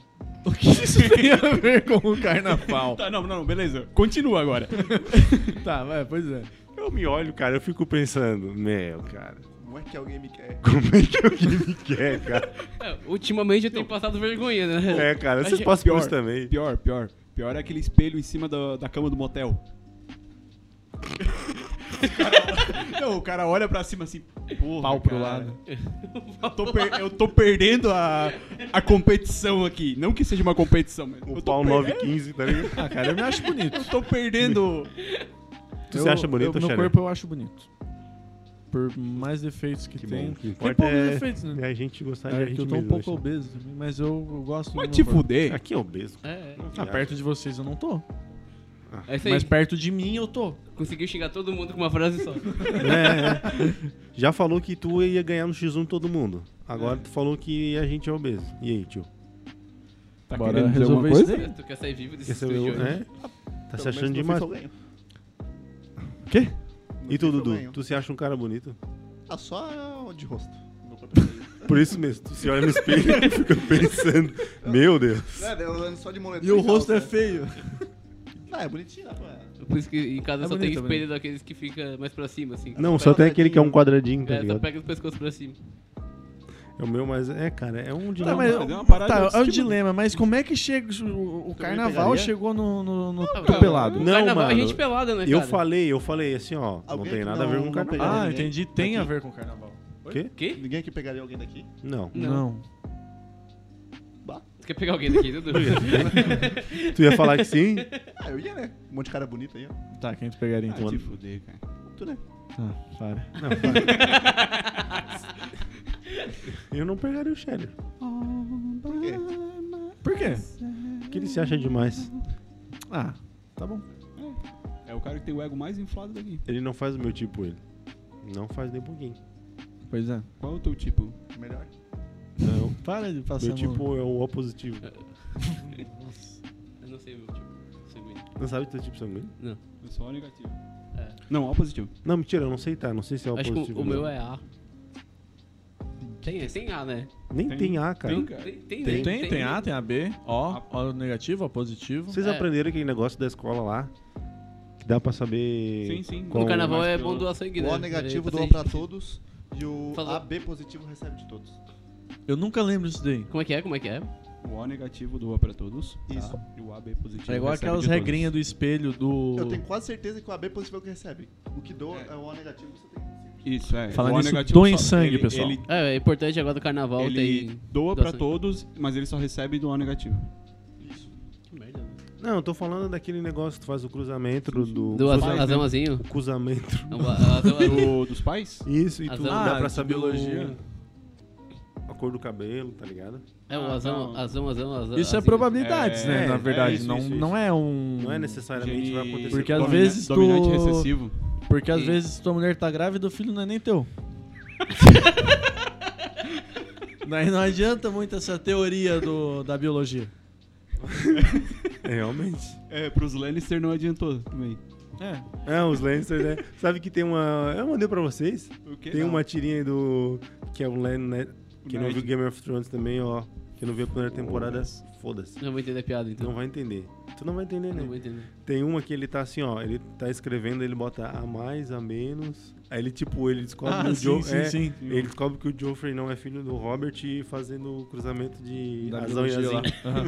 O que isso tem a ver com o carnaval? Tá, não, não, beleza. Continua agora. tá, vai, pois é. Eu me olho, cara, eu fico pensando, meu, cara, Como é que alguém me quer? como é que alguém me quer, cara? É, ultimamente eu tenho passado vergonha, né? É, cara, vocês passam por pior. isso também. Pior, pior. Pior é aquele espelho em cima da, da cama do motel. O cara- não, o cara olha pra cima assim, porra, Pau pro cara, lado. Eu tô, per- eu tô perdendo a, a competição aqui. Não que seja uma competição, mas O pau per- 915, tá ligado? Ah, cara, eu me acho bonito. Eu tô perdendo. Tu Eu- se acha bonito, eu, Meu corpo eu acho bonito. Por mais defeitos que, Que tem. bom. Tem poucos é, defeitos, né? é a gente gostar de É a que gente eu tô um pouco obeso também, mas eu, eu gosto do te corpo. fuder. Aqui é obeso. É, Ah, perto de vocês eu não tô. É isso aí. Mas perto de mim eu tô. Conseguiu xingar todo mundo com uma frase só. É, é. Já falou que tu ia ganhar no X1 todo mundo. Agora tu falou que a gente é obeso. E aí, tio? Tá Bora querendo dizer resolver alguma isso coisa? tu quer sair vivo desse estúdio o- hoje? é? Tá se achando demais. Ganho. Quê? E tu, Dudu? Tu se acha um cara bonito? Ah, só de rosto. Por isso mesmo, tu se olha no espelho e fica pensando. Meu Deus. É, eu ando só de moletom E o rosto calça, é né? feio. Ah, é bonitinho, dá pra... Por isso que em casa É só bonito, tem é espelho bonito. daqueles que fica mais pra cima, assim. Não, Só tem aquele que é um quadradinho, tá É, só ligado? pega o pescoço pra cima. É o meu, mas é, cara, é um Tá, dilema. mas, mas é uma parada tá, é um dilema, mas como é que chega. O, o carnaval pegaria? chegou no, no, no Não, tô pelado. Não, carnaval mano, é gente pelada, né, Eu cara? falei, eu falei assim, ó, não Alguém tem que nada a ver não- com não carnaval. Ah, entendi. Tem a ver com carnaval. Quê? Quê? Ninguém que pegaria alguém daqui? Não. Não. Bah. Tu quer pegar alguém daqui, Dudu? Tu ia falar que sim? Ah, eu ia, né? Um monte de cara bonito aí, ó. Tá, quem tu pegaria então? Ah, te fuder, cara. Tu, né? Ah, para. Não, Eu não pegaria o Scheller. Por quê? Por quê? Porque ele se acha demais. Ah, tá bom. É o cara que tem o ego mais inflado daqui. Ele não faz o meu tipo, ele. Não faz nem um pouquinho. Pois é. Qual é o teu tipo? Melhor. Não. Para de passar Meu a mão. tipo é o O positivo. Eu não sei o meu tipo. sanguíneo. Não sabe teu tipo sanguíneo? Não. Eu sou o negativo. É. Não, ó positivo. Não, mentira, eu não sei tá. Não sei se é o Acho que positivo. o, o não. meu é A. Tem, tem A, né? Nem Tem- tem, A, cara. tem, cara. Tem, tem, Tem, né? tem, tem A, tem a B, O, O negativo, O positivo. Vocês É. aprenderam aquele negócio da escola lá? Que dá pra saber. Sim, sim. qual- No carnaval é bom doar sangue, né? O O negativo É, doa pra pra todos e o Falou. AB positivo recebe de todos. Eu nunca lembro disso daí. Como é que é? Como é que é? O O negativo doa pra todos. tá? Isso. E o AB positivo É igual recebe aquelas de todos. regrinhas do espelho do. Eu tenho quase certeza que o AB positivo é o que recebe. O que doa é, o O negativo, você tem. Isso, é. Falando o O nisso, negativo doem só- sangue, ele- pessoal. Ele, É, é importante agora do carnaval ele tem... doa pra sangue. todos, mas ele só recebe do O negativo. Que merda, né? Não, eu tô falando daquele negócio que tu faz o cruzamento do. do Do né? azãozinho. O cruzamento. É a- azão- Do, dos pais? Isso, e tu Azão. dá Ah, pra de saber biologia. o... cor do cabelo, tá ligado? É o Ah, azão, não. azão, azão, azão. Isso é azão. probabilidades, É, né? é, na é verdade, isso, não, isso, não é um. Não é necessariamente vai acontecer. Porque às vezes tu- Dominante recessivo. Porque às E- vezes tua mulher tá grávida, o filho não é nem teu. Daí não adianta muito essa teoria do, da biologia. É, realmente. É, pros Lannister não adiantou também. É. É, os Lannister, né? Sabe que tem uma. Eu mandei pra vocês. O quê? Tem Não. uma tirinha aí do. Que é o Len, né? Quem não viu Game of Thrones também, ó. Quem não viu a primeira temporada, foda-se. Não vou entender a piada, então. Não vai entender. Tu não vai entender, né? Não vou entender. Tem uma que ele tá assim, ó. Ele tá escrevendo, ele bota a mais, a menos. Aí ele, tipo, ele descobre Ah, que o sim, Joe. sim, é, sim. Ele descobre que o Joffrey não é filho do Robert e fazendo o cruzamento de lá.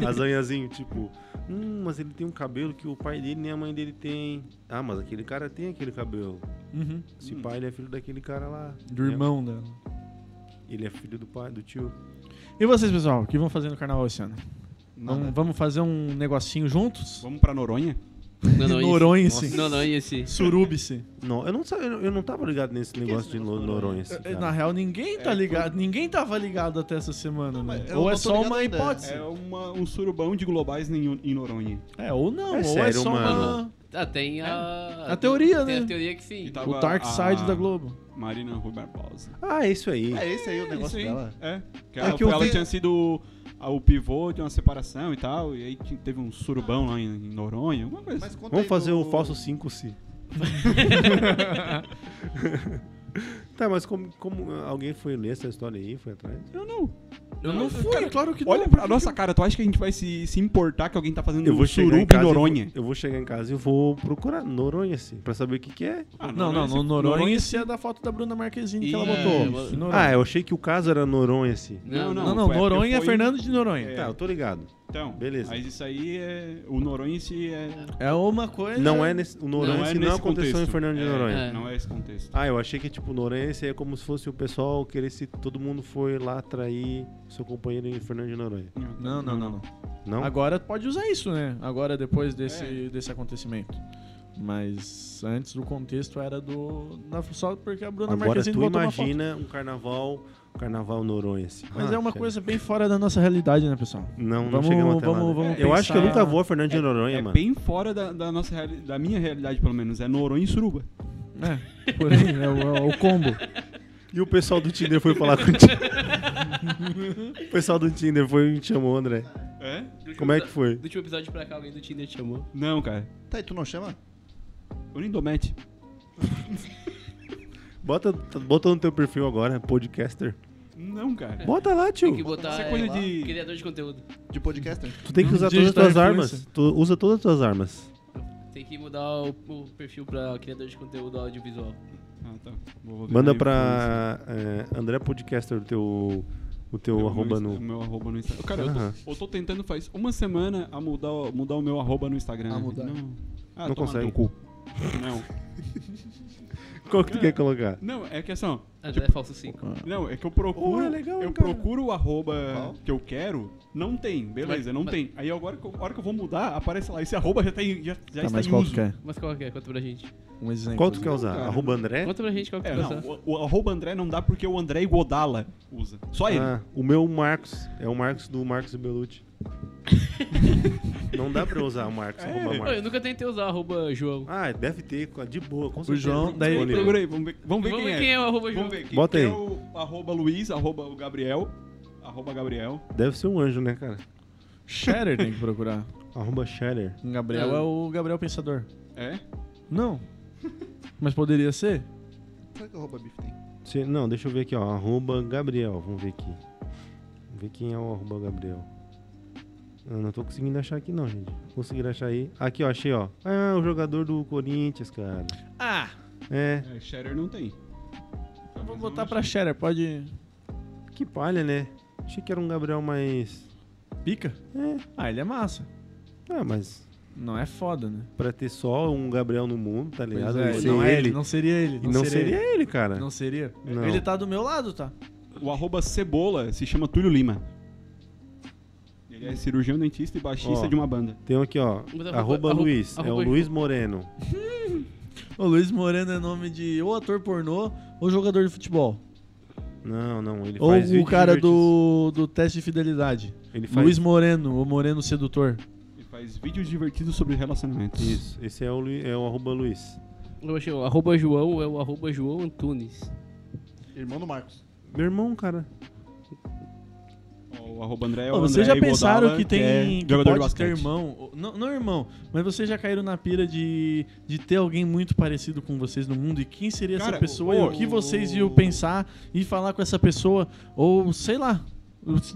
Azanhazinho, tipo, hum, mas ele tem um cabelo que o pai dele nem a mãe dele tem. Ah, mas aquele cara tem aquele cabelo. Uhum. Se Hum. pai, ele é filho daquele cara lá. Do irmão dela. Ele é filho do pai, do tio. E vocês, pessoal, o que vão fazer no carnaval esse ano? Vamos, vamos fazer um negocinho juntos? Vamos pra Noronha? Não, Noronha-se. esse. Não, eu não, sa- eu não tava ligado nesse negócio de no- Noronha. cara. Na real, ninguém tá É, ligado. Ninguém tava ligado até essa semana, né? Ou é só uma hipótese. É uma, um surubão de globais em, em Noronha. É, ou não. É ou é sério, só mano. uma... Ah, tem a... A teoria, tem né? a teoria que sim. O Dark a- Side da Globo. Marina Rui Barbosa. Ah, é isso aí. É esse aí o negócio Isso aí, dela. É. Que É ela, que eu ela vi- tinha sido a- o pivô de uma separação e tal. E aí t- teve um surubão lá em, em Noronha, alguma coisa. Mas conta Vamos aí fazer do- o falso 5C. tá, mas como, como alguém foi ler essa história aí? Foi atrás? Eu não. Eu não fui, Cara, claro que Olha não. pra nossa cara, tu acha que a gente vai se, se importar que alguém tá fazendo Eu vou um chegar em casa. Noronha? vou- Eu vou chegar em casa e vou procurar Noronha, assim, pra saber o que, que é. Ah, Não, não, no Noronha esse é da foto da Bruna Marquezine que ela botou. É, Noronha. Ah, eu achei que o caso era Noronha, assim. Não, Não, Não, não, Noronha é Fernando de Noronha. É. Tá, eu tô ligado. Então, Beleza. Mas isso aí é. O Noronha em si é. É uma coisa. Não é nesse, o Noronha Não não, é não aconteceu contexto. em Fernando de É, Noronha. É. Não é esse contexto. Ah, eu achei que tipo Noronha esse é como se fosse o pessoal querer se todo mundo foi lá trair seu companheiro em Fernando de Noronha. Não, não, não, não. Não? Agora pode usar isso, né? Agora, depois desse, É. desse acontecimento. Mas antes do contexto era do. Da, só porque a Bruna Agora Marquezine tu botou uma foto. imagina um carnaval, um carnaval Noronha assim. Mas Ah, é uma cara. coisa bem fora da nossa realidade, né, pessoal? Não, não Vamos- chegamos até vamos- lá. vamos eu acho que eu nunca vou a Fernando de Noronha, é mano. bem fora da, da nossa da minha realidade, pelo menos. É Noronha e Suruba. É, por aí, é o, é o combo. E o pessoal do Tinder foi falar contigo. o pessoal do Tinder foi e me chamou, André. É? Como é que foi? Do último episódio pra cá, alguém do Tinder te chamou. Não, cara. Tá, e tu não chama? O Lindomete. Bota, bota no teu perfil agora, podcaster. Não, cara. Bota lá, Tem que tio. botar é é, coisa lá, de- criador de conteúdo. De podcaster? Tu tem que usar todas as digital tuas armas. Tu usa todas as tuas armas. Tem que mudar o, o perfil pra criador de conteúdo audiovisual. Ah, tá. Vou- vou ver Manda pra é, André Podcaster o teu, o teu Meu- arroba meu, no. meu arroba no Instagram. Cara, eu, Aham. tô, eu tô tentando faz uma semana a mudar, o- mudar o meu arroba no Instagram. A mudar. Não, ah, Não toma no consegue. teu cu. Não. Qual que tu quer colocar? Não, é que assim, ó, André Falso 5. Não, é que eu procuro. Oh, é legal, eu cara. procuro o arroba Qual? que eu quero, não tem, beleza, Mas- não mas- tem. Aí agora, que eu- a hora que eu vou mudar, aparece lá, esse arroba já, tá em, já, já Tá, está mas em qual uso. tu quer? Mas qual que é? Conta pra gente. Um exemplo. Qual tu quer usar? cara. Arroba André? Conta pra gente qual que É, tu não, quer usar. o, o arroba André não dá porque o André Godala usa. Só ele. Ah, o meu Marcos. É o Marcos do Marcos Belucci. Não dá pra usar o Marcos, arroba Ô, eu Marcos. nunca tentei usar arroba João. Ah, deve ter, de boa, com certeza. João, daí- Disponível. Procura aí, vamos ver, vamos ver Vamos quem, ver quem é o arroba João. Vamos ver quem, Bota quem aí. é o arroba Luiz, arroba o Gabriel, arroba Gabriel. Deve ser um anjo, né, cara? Shatter tem que procurar. Arroba Shatter. O Gabriel Não. é o Gabriel Pensador. É? Não. Mas poderia ser? Será que o arroba bife tem? Se- não, deixa eu ver aqui, ó. Arroba Gabriel. Vamos ver aqui. Vamos ver quem é o arroba Gabriel. Eu não tô conseguindo achar aqui não, gente. Conseguiram achar aí. Aqui, ó, achei, ó. Ah, o jogador do Corinthians, cara. Ah! É, é Shatter não tem. Eu vou botar pra Shatter, pode. que palha, né? Achei que era um Gabriel mais... Pica? É. Ah, ele é massa. Ah, mas Não é foda, né? pra ter só um Gabriel no mundo, tá ligado? É, não é ele. Não seria ele. E não seria ele, cara. Não seria? Não. Ele tá do meu lado, tá? O arroba Cebola se chama Túlio Lima. Ele é cirurgião dentista e baixista Ó. de uma banda. Tem um aqui, ó. Arroba, arroba- Luiz. arroba- é o Luiz Moreno. O Luiz Moreno é nome de ou ator pornô ou jogador de futebol. Não, não. Ele ou faz o cara do, do teste de fidelidade. Ele faz... Luiz Moreno, o Moreno Sedutor. Ele faz vídeos divertidos sobre relacionamentos. Isso. Esse é o, Lu- é o arroba Luiz. Eu achei, o arroba João é o arroba João Antunes. Irmão do Marcos. Meu irmão, cara. O arroba André é o Ô, vocês já André pensaram Iguodala, que tem é que jogador de pode ter irmão? Não, não irmão, mas vocês já caíram na pira de, de ter alguém muito parecido com vocês no mundo e quem seria Cara, essa pessoa e ô, o que o- vocês iam pensar e falar com essa pessoa ou sei lá,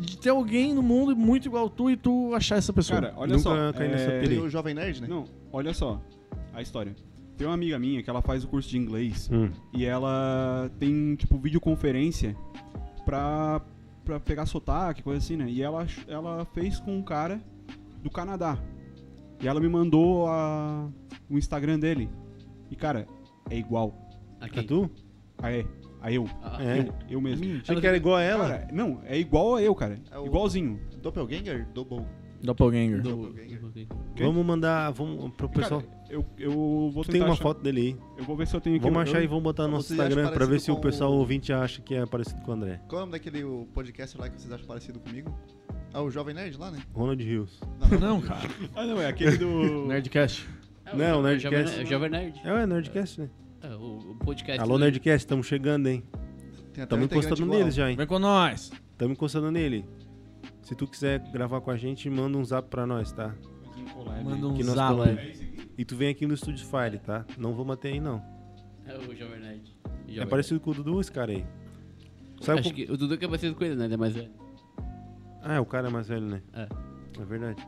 de ter alguém no mundo muito igual tu e tu achar essa pessoa. Cara, olha Nunca só. é, Tem o Jovem Nerd, né? Não, olha só a história. Tem uma amiga minha que ela faz o curso de inglês Hum. e ela tem, tipo, videoconferência pra, pra pegar sotaque, coisa assim, né? E ela, ela fez com um cara do Canadá. E ela me mandou a, o Instagram dele. E, cara, é igual. Aqui. É tu? A, é, a eu. Ah, É. Eu, eu mesmo. Achei que era igual a ela. Cara, não, é igual a eu, cara. É o- Igualzinho. Doppelganger? Double. Doppelganger. do- Doppelganger. Vamos mandar. Vamos pro pessoal. Cara, eu, eu vou tu tem uma achar- foto dele aí. Eu vou ver se eu tenho. Vamos achar eu- e vamos botar no nosso Instagram pra ver se o pessoal o- ouvinte acha que é parecido com o André. Qual é o nome daquele o podcast lá que vocês acham parecido comigo? Ah, o Jovem Nerd lá, né? Ronald Rios. Não, cara. Ah, não, é aquele do. Nerdcast. É, Não, o Nerdcast. Jovem- É o Jovem Nerd. É, é Nerdcast, né? É, o, o podcast. Alô, Nerdcast, estamos chegando, hein? Tem até Estamos encostando neles já, hein? Vem com nós. Estamos encostando nele. Se tu quiser gravar com a gente, manda um zap pra nós, tá? Manda um Que nós zap. E tu vem aqui no Estúdio Fire, tá? Não vamos até aí, não. É o Jovem Nerd. É parecido com o Dudu, esse cara aí. Sabe Acho como- que o Dudu que é parecido com ele, né? Ele é mais velho. Ah, é, o cara é mais velho, né? É. É verdade.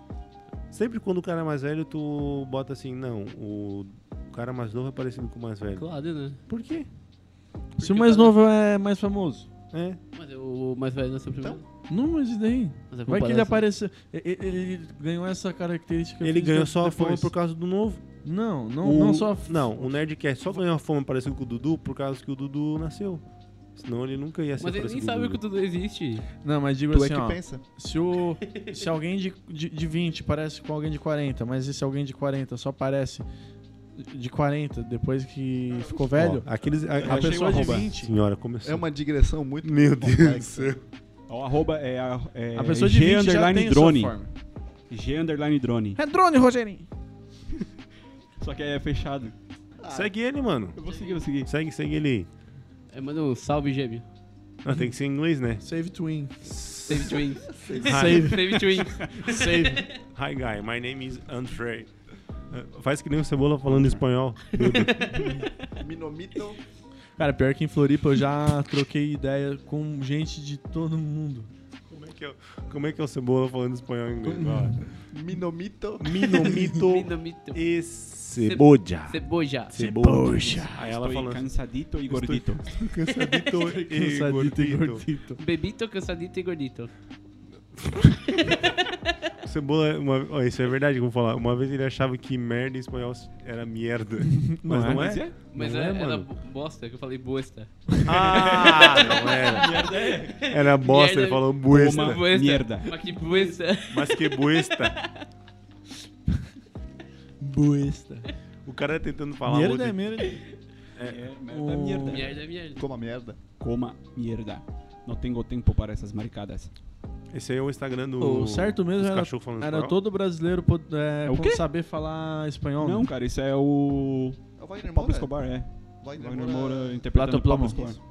Sempre quando o cara é mais velho, tu bota assim, não, o cara mais novo é parecido com o mais velho. Claro, né? Por quê? Se o mais novo é mais famoso. É. Mas o mais velho nasceu primeiro. Não, mas e daí? Mas Vai que ele apareceu. e- e- Ele ganhou essa característica. Ele ganhou só a fama por causa do novo. Não, não, O- não só. Não, o Nerdcast só ganhou a fama parecido com o Dudu por causa que o Dudu nasceu. Senão ele nunca ia ser Mas ele nem sabe que o Dudu. Existe. Não, mas digo Tu é assim, que ó. pensa. Se, o, se alguém de, de, de 20 parece com alguém de 40, mas esse alguém de 40 só parece de 40, depois que ficou velho, Ó, aqueles, a, a pessoa de arroba. 20, Senhora, começou. É uma digressão muito Meu Deus do céu. O arroba é, a- é a pessoa de G 20 já underline drone. sua forma. G underline drone. É drone, Rogerinho. Só que é fechado. Segue ele, mano. Eu vou seguir, eu vou seguir. Segue, segue ele aí. É, manda um salve, gêmeo. Ah, tem que ser em inglês, né? Save Twin. Save Twins. Save. Save Twins. Save. Hi, guy. My name is Andrei. Ah, Faz que nem o Cebola falando espanhol. Minomito. Cara, pior que em Floripa eu já troquei ideia com gente de todo mundo. Como é que é, o- como é, que é o Cebola falando espanhol em inglês? Minomito. Minomito Minomito. e cebolla. Ceboja. Cebolla. Aí ela Estou falando cansadito e gordito. cansadito e Cansadito e gordito. gordito. Bebito, cansadito e gordito. Cebola, uma, ó, isso é verdade, que eu vou falar. Uma vez ele achava que merda em espanhol era merda. Mas não, Não é? é? Mas Não é, é, era mano. bo- bosta, que eu falei bosta. Ah, não era. Era bosta, ele Merda. falou buesta. Toma. Boesta. Merda. Mas que bosta. Mas que buesta. Buesta. O cara tentando falar Merda é merda. É, merda, merda. Merda, merda. Coma merda. Coma mierda. Não tenho tempo para essas maricadas. Esse aí é o Instagram do. O certo mesmo era, cachorros falando era todo brasileiro pod- é, É o quê? saber falar espanhol. Não, né? cara, isso é o É o Wagner Pablo Moura. Escobar, é. Wagner, Wagner Moura. Moura interpretando Plato Pablo Plomo. Escobar.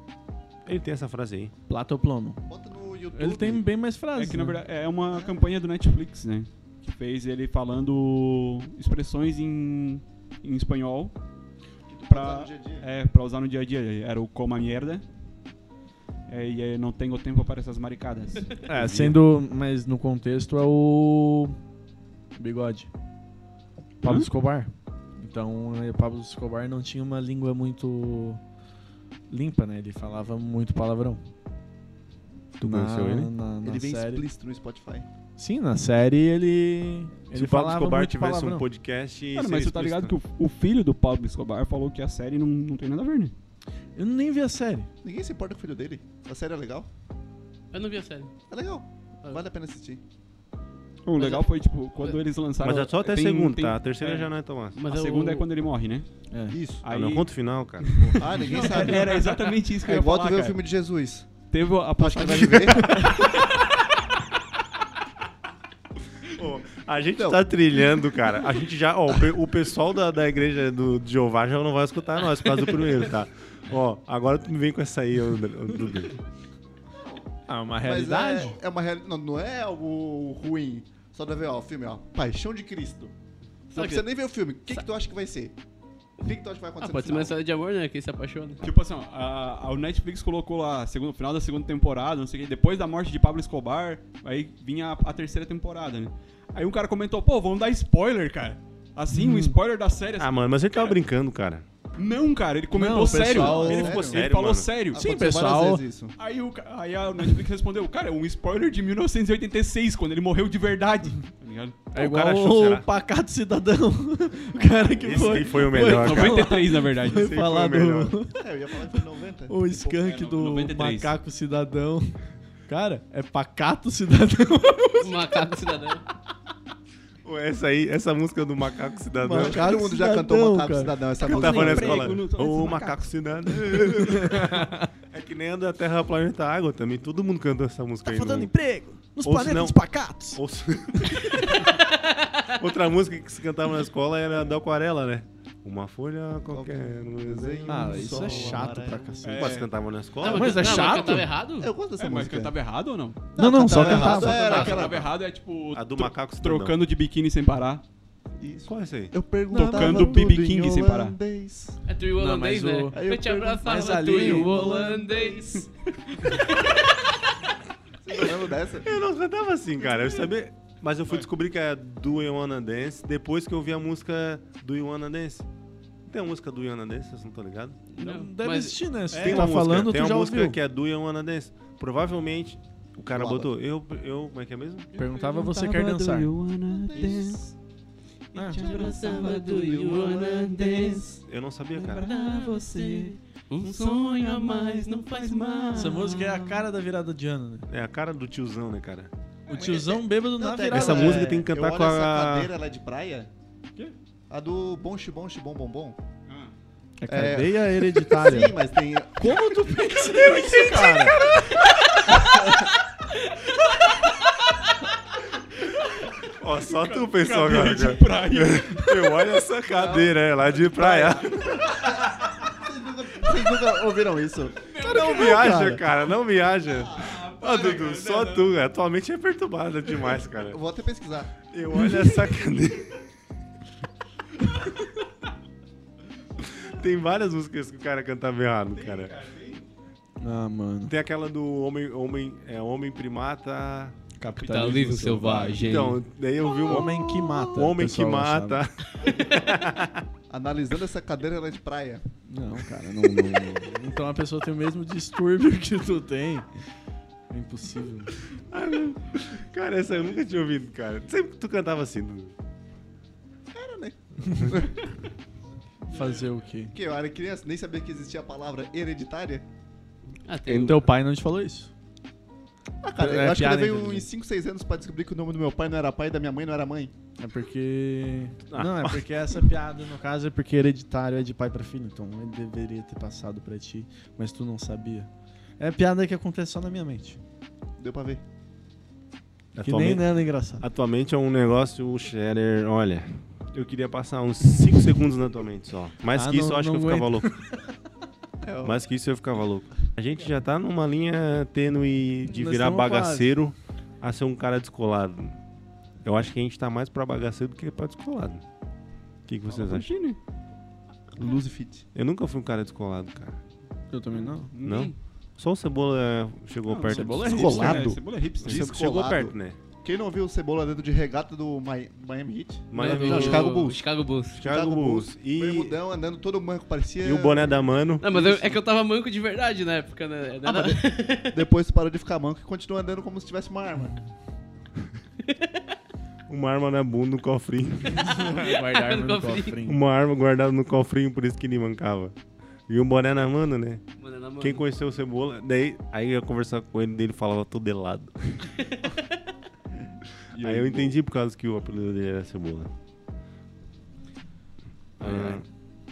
Ele tem essa frase aí. Plata ou plomo. Bota no YouTube. Ele tem bem mais frases. É que na né? verdade é uma campanha do Netflix, né? Que fez ele falando expressões em, em espanhol pra, usar no dia a dia. é, pra usar no dia a dia. Era o coma mierda. É, e não tenho tempo para essas maricadas. É, sendo. Mas no contexto é o. Bigode. Pablo Hã? Escobar. Então, eh, Pablo Escobar não tinha uma língua muito limpa, né? Ele falava muito palavrão. Tu na, conheceu ele? Na, na Ele vem série. explícito no Spotify. Sim, na série ele. Se Ele o Pablo Escobar tivesse palavrão. um podcast. Cara, mas você tá ligado que explícito. o, o filho do Pablo Escobar falou que a série não, não tem nada a ver, né? Eu nem vi a série. Ninguém se importa com o filho dele. A série é legal. Eu não vi a série. É legal. Ah. Vale a pena assistir. O legal foi, tipo, quando eles lançaram... Mas é só até a tem- segunda, tem- tá? A terceira é, já não é tão massa. Mas a eu- segunda é quando ele morre, né? É. Isso. Ah, Aí- não conta o final, cara. Ah, ninguém sabe. Era exatamente isso que É eu ia igual falar, tu ver o cara. filme de Jesus. Teve a Tu acha que vai viver? Ô, a gente Não. tá trilhando, cara. A gente já. Ó, o, pe- o pessoal da, da igreja do de Jeová já não vai escutar nós por causa do primeiro, tá? Ó, agora tu me vem com essa aí, André- Dudu. Ah, uma Mas realidade. é, é uma realidade. Não, não é algo ruim. Só deve ver, ó, o filme, ó. Paixão de Cristo. Precisa que- nem ver o filme. O que, que tu acha que vai ser? O que, que tu acha que vai Ah, acontecer pode ser uma história de amor, né? Quem se apaixona. Tipo assim, ó, a, a- o Netflix colocou lá, segundo, final da segunda temporada, não sei o que, depois da morte de Pablo Escobar, aí vinha a, a terceira temporada, né? Aí um cara comentou, pô, vamos dar spoiler, cara. Assim, um spoiler da série. assim. Ah, mano, mas ele tava brincando, cara. Não, cara, ele comentou Não, o sério. pessoal- Ele, Sério? ficou, Sério, ele falou mano? sério. Sim, Aconteceu várias pessoal. vezes isso. Aí, o, ca- aí a Netflix respondeu, cara, é um spoiler de 1986, quando ele morreu de verdade. Tá ligado? É o cara achou, o será? pacato cidadão. o cara que Esse foi. aí foi o melhor, cara. 93, na verdade. Foi Esse aí foi falar o melhor. do. É, eu ia falar que foi 90. O skunk é, no- do 93. macaco cidadão. Cara, é pacato cidadão. O macaco cidadão. Essa aí, essa música do Macaco Cidadão. Macaco Todo mundo já Cidadão, cantou Macaco cara. Cidadão. Essa música. na emprego, escola. não tô Ô, macaco cidadão. é que nem a da Terra Planeta Água também. Todo mundo cantou essa música Tá aí. faltando no- emprego nos Ou planetas pacatos. Ou se- Outra música que se cantava na escola era da Aquarela, né? Uma folha qualquer. um desenho, Ah, isso sol é chato amarelo. pra cacete. Mas cantavam na escola? mas é não, chato. cantava errado? Eu gosto dessa É, mas música. cantava errado ou não? Não, não, só cantava cantava. errado, Era aquela- cantava errado é tipo... A do Macaco. Trocando de biquíni sem parar. Isso. Qual é esse aí? Eu perguntava Tocando BB King sem parar. holandês. É tu e o Não, holandês, mas né? o- eu Eu te abraçava, mas tu ali- e o holandês. Você não lembra dessa? Eu não cantava assim, cara. Eu sabia. Mas eu fui descobrir que é do You Wanna Dance depois que eu vi a música do You Wanna Dance. Tem a música do You Wanna Dance, vocês não estão ligados? Não, Deve mas- existir, né? Se Tem tu uma tá música, falando, tem uma música ouviu. que é do You Wanna Dance. Provavelmente o cara Bola. botou. Eu, eu. Como é que é mesmo? Perguntava, você quer dançar? Ah, do you wanna dance? Eu não sabia, cara. Pra você, um sonho a mais não faz mal. Essa música é a cara da virada de ano, né? É a cara do tiozão, né, cara? O tiozão bêbado na Não, virada. Essa música tem que cantar eu com a- essa cadeira, é de praia? Quê? A do bom xibom xibom bom bom. É cadeia hereditária. Sim, mas tem. Como tu percebeu isso, cara? Ó, só tu pensou Cadeira agora. de cara. praia. Eu olho essa cadeira, é lá de praia. Vocês nunca, vocês nunca ouviram isso? Não viaja, cara. cara, não viaja. Ó, Dudu, só tu, cara. Tua mente é perturbada demais, cara. Eu vou até pesquisar. Eu olho essa cadeira. Tem várias músicas que o cara cantava errado, cara. Ah, mano. Tem aquela do homem, homem, é, homem primata. Capitalismo selvagem. Então, daí eu vi o homem, Homem que mata. homem que mata. Analisando essa cadeira ela é de praia. Não, cara, não, não- Então a pessoa tem o mesmo distúrbio que tu tem. É impossível. Cara, essa eu nunca tinha ouvido, cara. Sempre tu cantava assim. Dudu. Era, né? Fazer o quê? Porque eu era criança, nem sabia que existia a palavra hereditária. Ah, tem Teu pai não te falou isso? Ah, cara, É eu acho que eu levei inteligente. uns 5, 6 anos pra descobrir que o nome do meu pai não era pai e da minha mãe não era mãe. É porque. Ah. Não, é porque essa piada, no caso, é porque hereditário é de pai pra filho. Então ele deveria ter passado pra ti, mas tu não sabia. É piada que acontece só na minha mente. Deu pra ver. Que nem nela é engraçado. Atualmente é um negócio, o Shatter, olha. Eu queria passar uns 5 segundos na tua mente só. Mais Ah, que isso não- eu acho que eu não ficava louco. É. Mais que isso eu ficava louco. A gente já tá numa linha tênue de Nós virar bagaceiro a ser um cara descolado. Eu acho que a gente tá mais pra bagaceiro do que pra descolado. O que, que vocês acham? Imagine. Lose fit. Eu nunca fui um cara descolado, cara. Eu também não. Não? Só o Cebola chegou Não, perto. Cebola é hipster, Descolado? né? Cebola é hipster. Você chegou Descolado. perto, né? Quem não viu o Cebola dentro de regata do Mi- Miami Heat? Mas Não, do- Chicago Bulls. Chicago Bulls. Chicago Bulls. E, Bermudão andando todo manco, parecia... e o boné da Mano. Não, mas eu- é que eu tava manco de verdade na época, né? Ah, de- depois tu parou de ficar manco e continua andando como se tivesse uma arma. Uma arma na bunda no cofrinho. Guardar no no cofrinho. cofrinho. Uma arma guardada no cofrinho, por isso que ele mancava. E um boné na mano, né? Mano, é na mão. Quem conheceu o Cebola, daí aí eu ia conversar com ele, dele falava todo helado. E aí eu entendi por causa que o apelido dele era Cebola. Ai, Ah,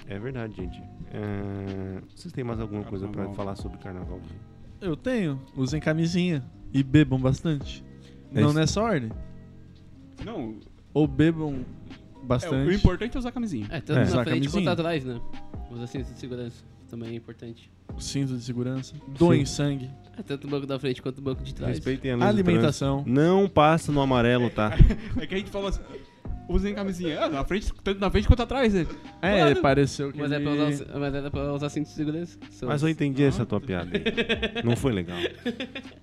é verdade, gente. Ah, vocês têm mais alguma coisa pra Carnaval. falar sobre carnaval? Eu tenho. Usem camisinha. E bebam bastante. É não isso. nessa ordem. Não, Ou bebam é, bastante. o importante é usar camisinha. É, tanto É. Usar na frente camisinha. quanto atrás, né? Os assentos de segurança também é importante. Cinto de segurança. Doem sangue. É tanto o banco da frente quanto o banco de trás. Respeitem a lei do Alimentação. trânsito. Não passa no amarelo, tá? É que a gente fala assim, usem camisinha. Ah, na frente, tanto na frente quanto atrás, né? É, Claro. pareceu que Mas, é ele... pra usar, mas era pra usar cinto de segurança. São- Mas eu entendi essa tua piada aí. Não foi legal.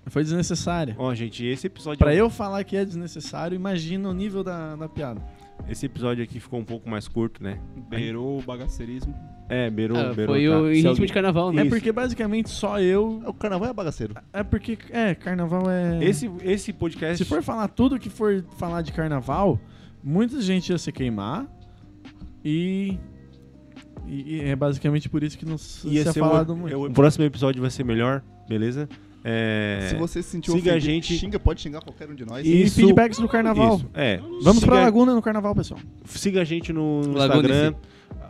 Foi desnecessário. Ó, gente, esse episódio. Pra eu falar que é desnecessário, imagina o nível da, da piada. Esse episódio aqui ficou um pouco mais curto, né? Beirou o bagaceirismo. É, beirou, Ah, beirou. foi tá. o em Se ritmo alguém- de carnaval, né? É porque basicamente só eu. O carnaval é bagaceiro. É porque, é, carnaval é. Esse, esse podcast. Se for falar tudo que for falar de carnaval, muita gente ia se queimar. E. E, e é basicamente por isso que não se ia se é ser falado o, muito. o próximo episódio vai ser melhor, beleza? É, Se você se sentiu siga a ofendido, gente- xinga, pode xingar qualquer um de nós. E Isso- feedbacks do carnaval. Isso, é. Vamos siga, pra Laguna no carnaval, pessoal. Siga a gente no, no Lagunice. Instagram,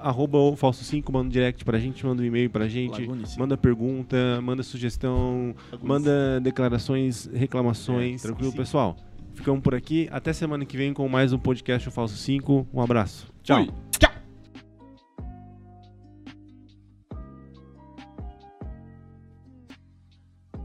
arroba o falso 5, manda um direct pra gente, manda um e-mail pra gente, Lagunice. manda pergunta, manda sugestão, manda declarações, reclamações. É, tranquilo, sim. pessoal? Ficamos por aqui. Até semana que vem com mais um podcast O Falso 5. Um abraço. Tchau. Fui.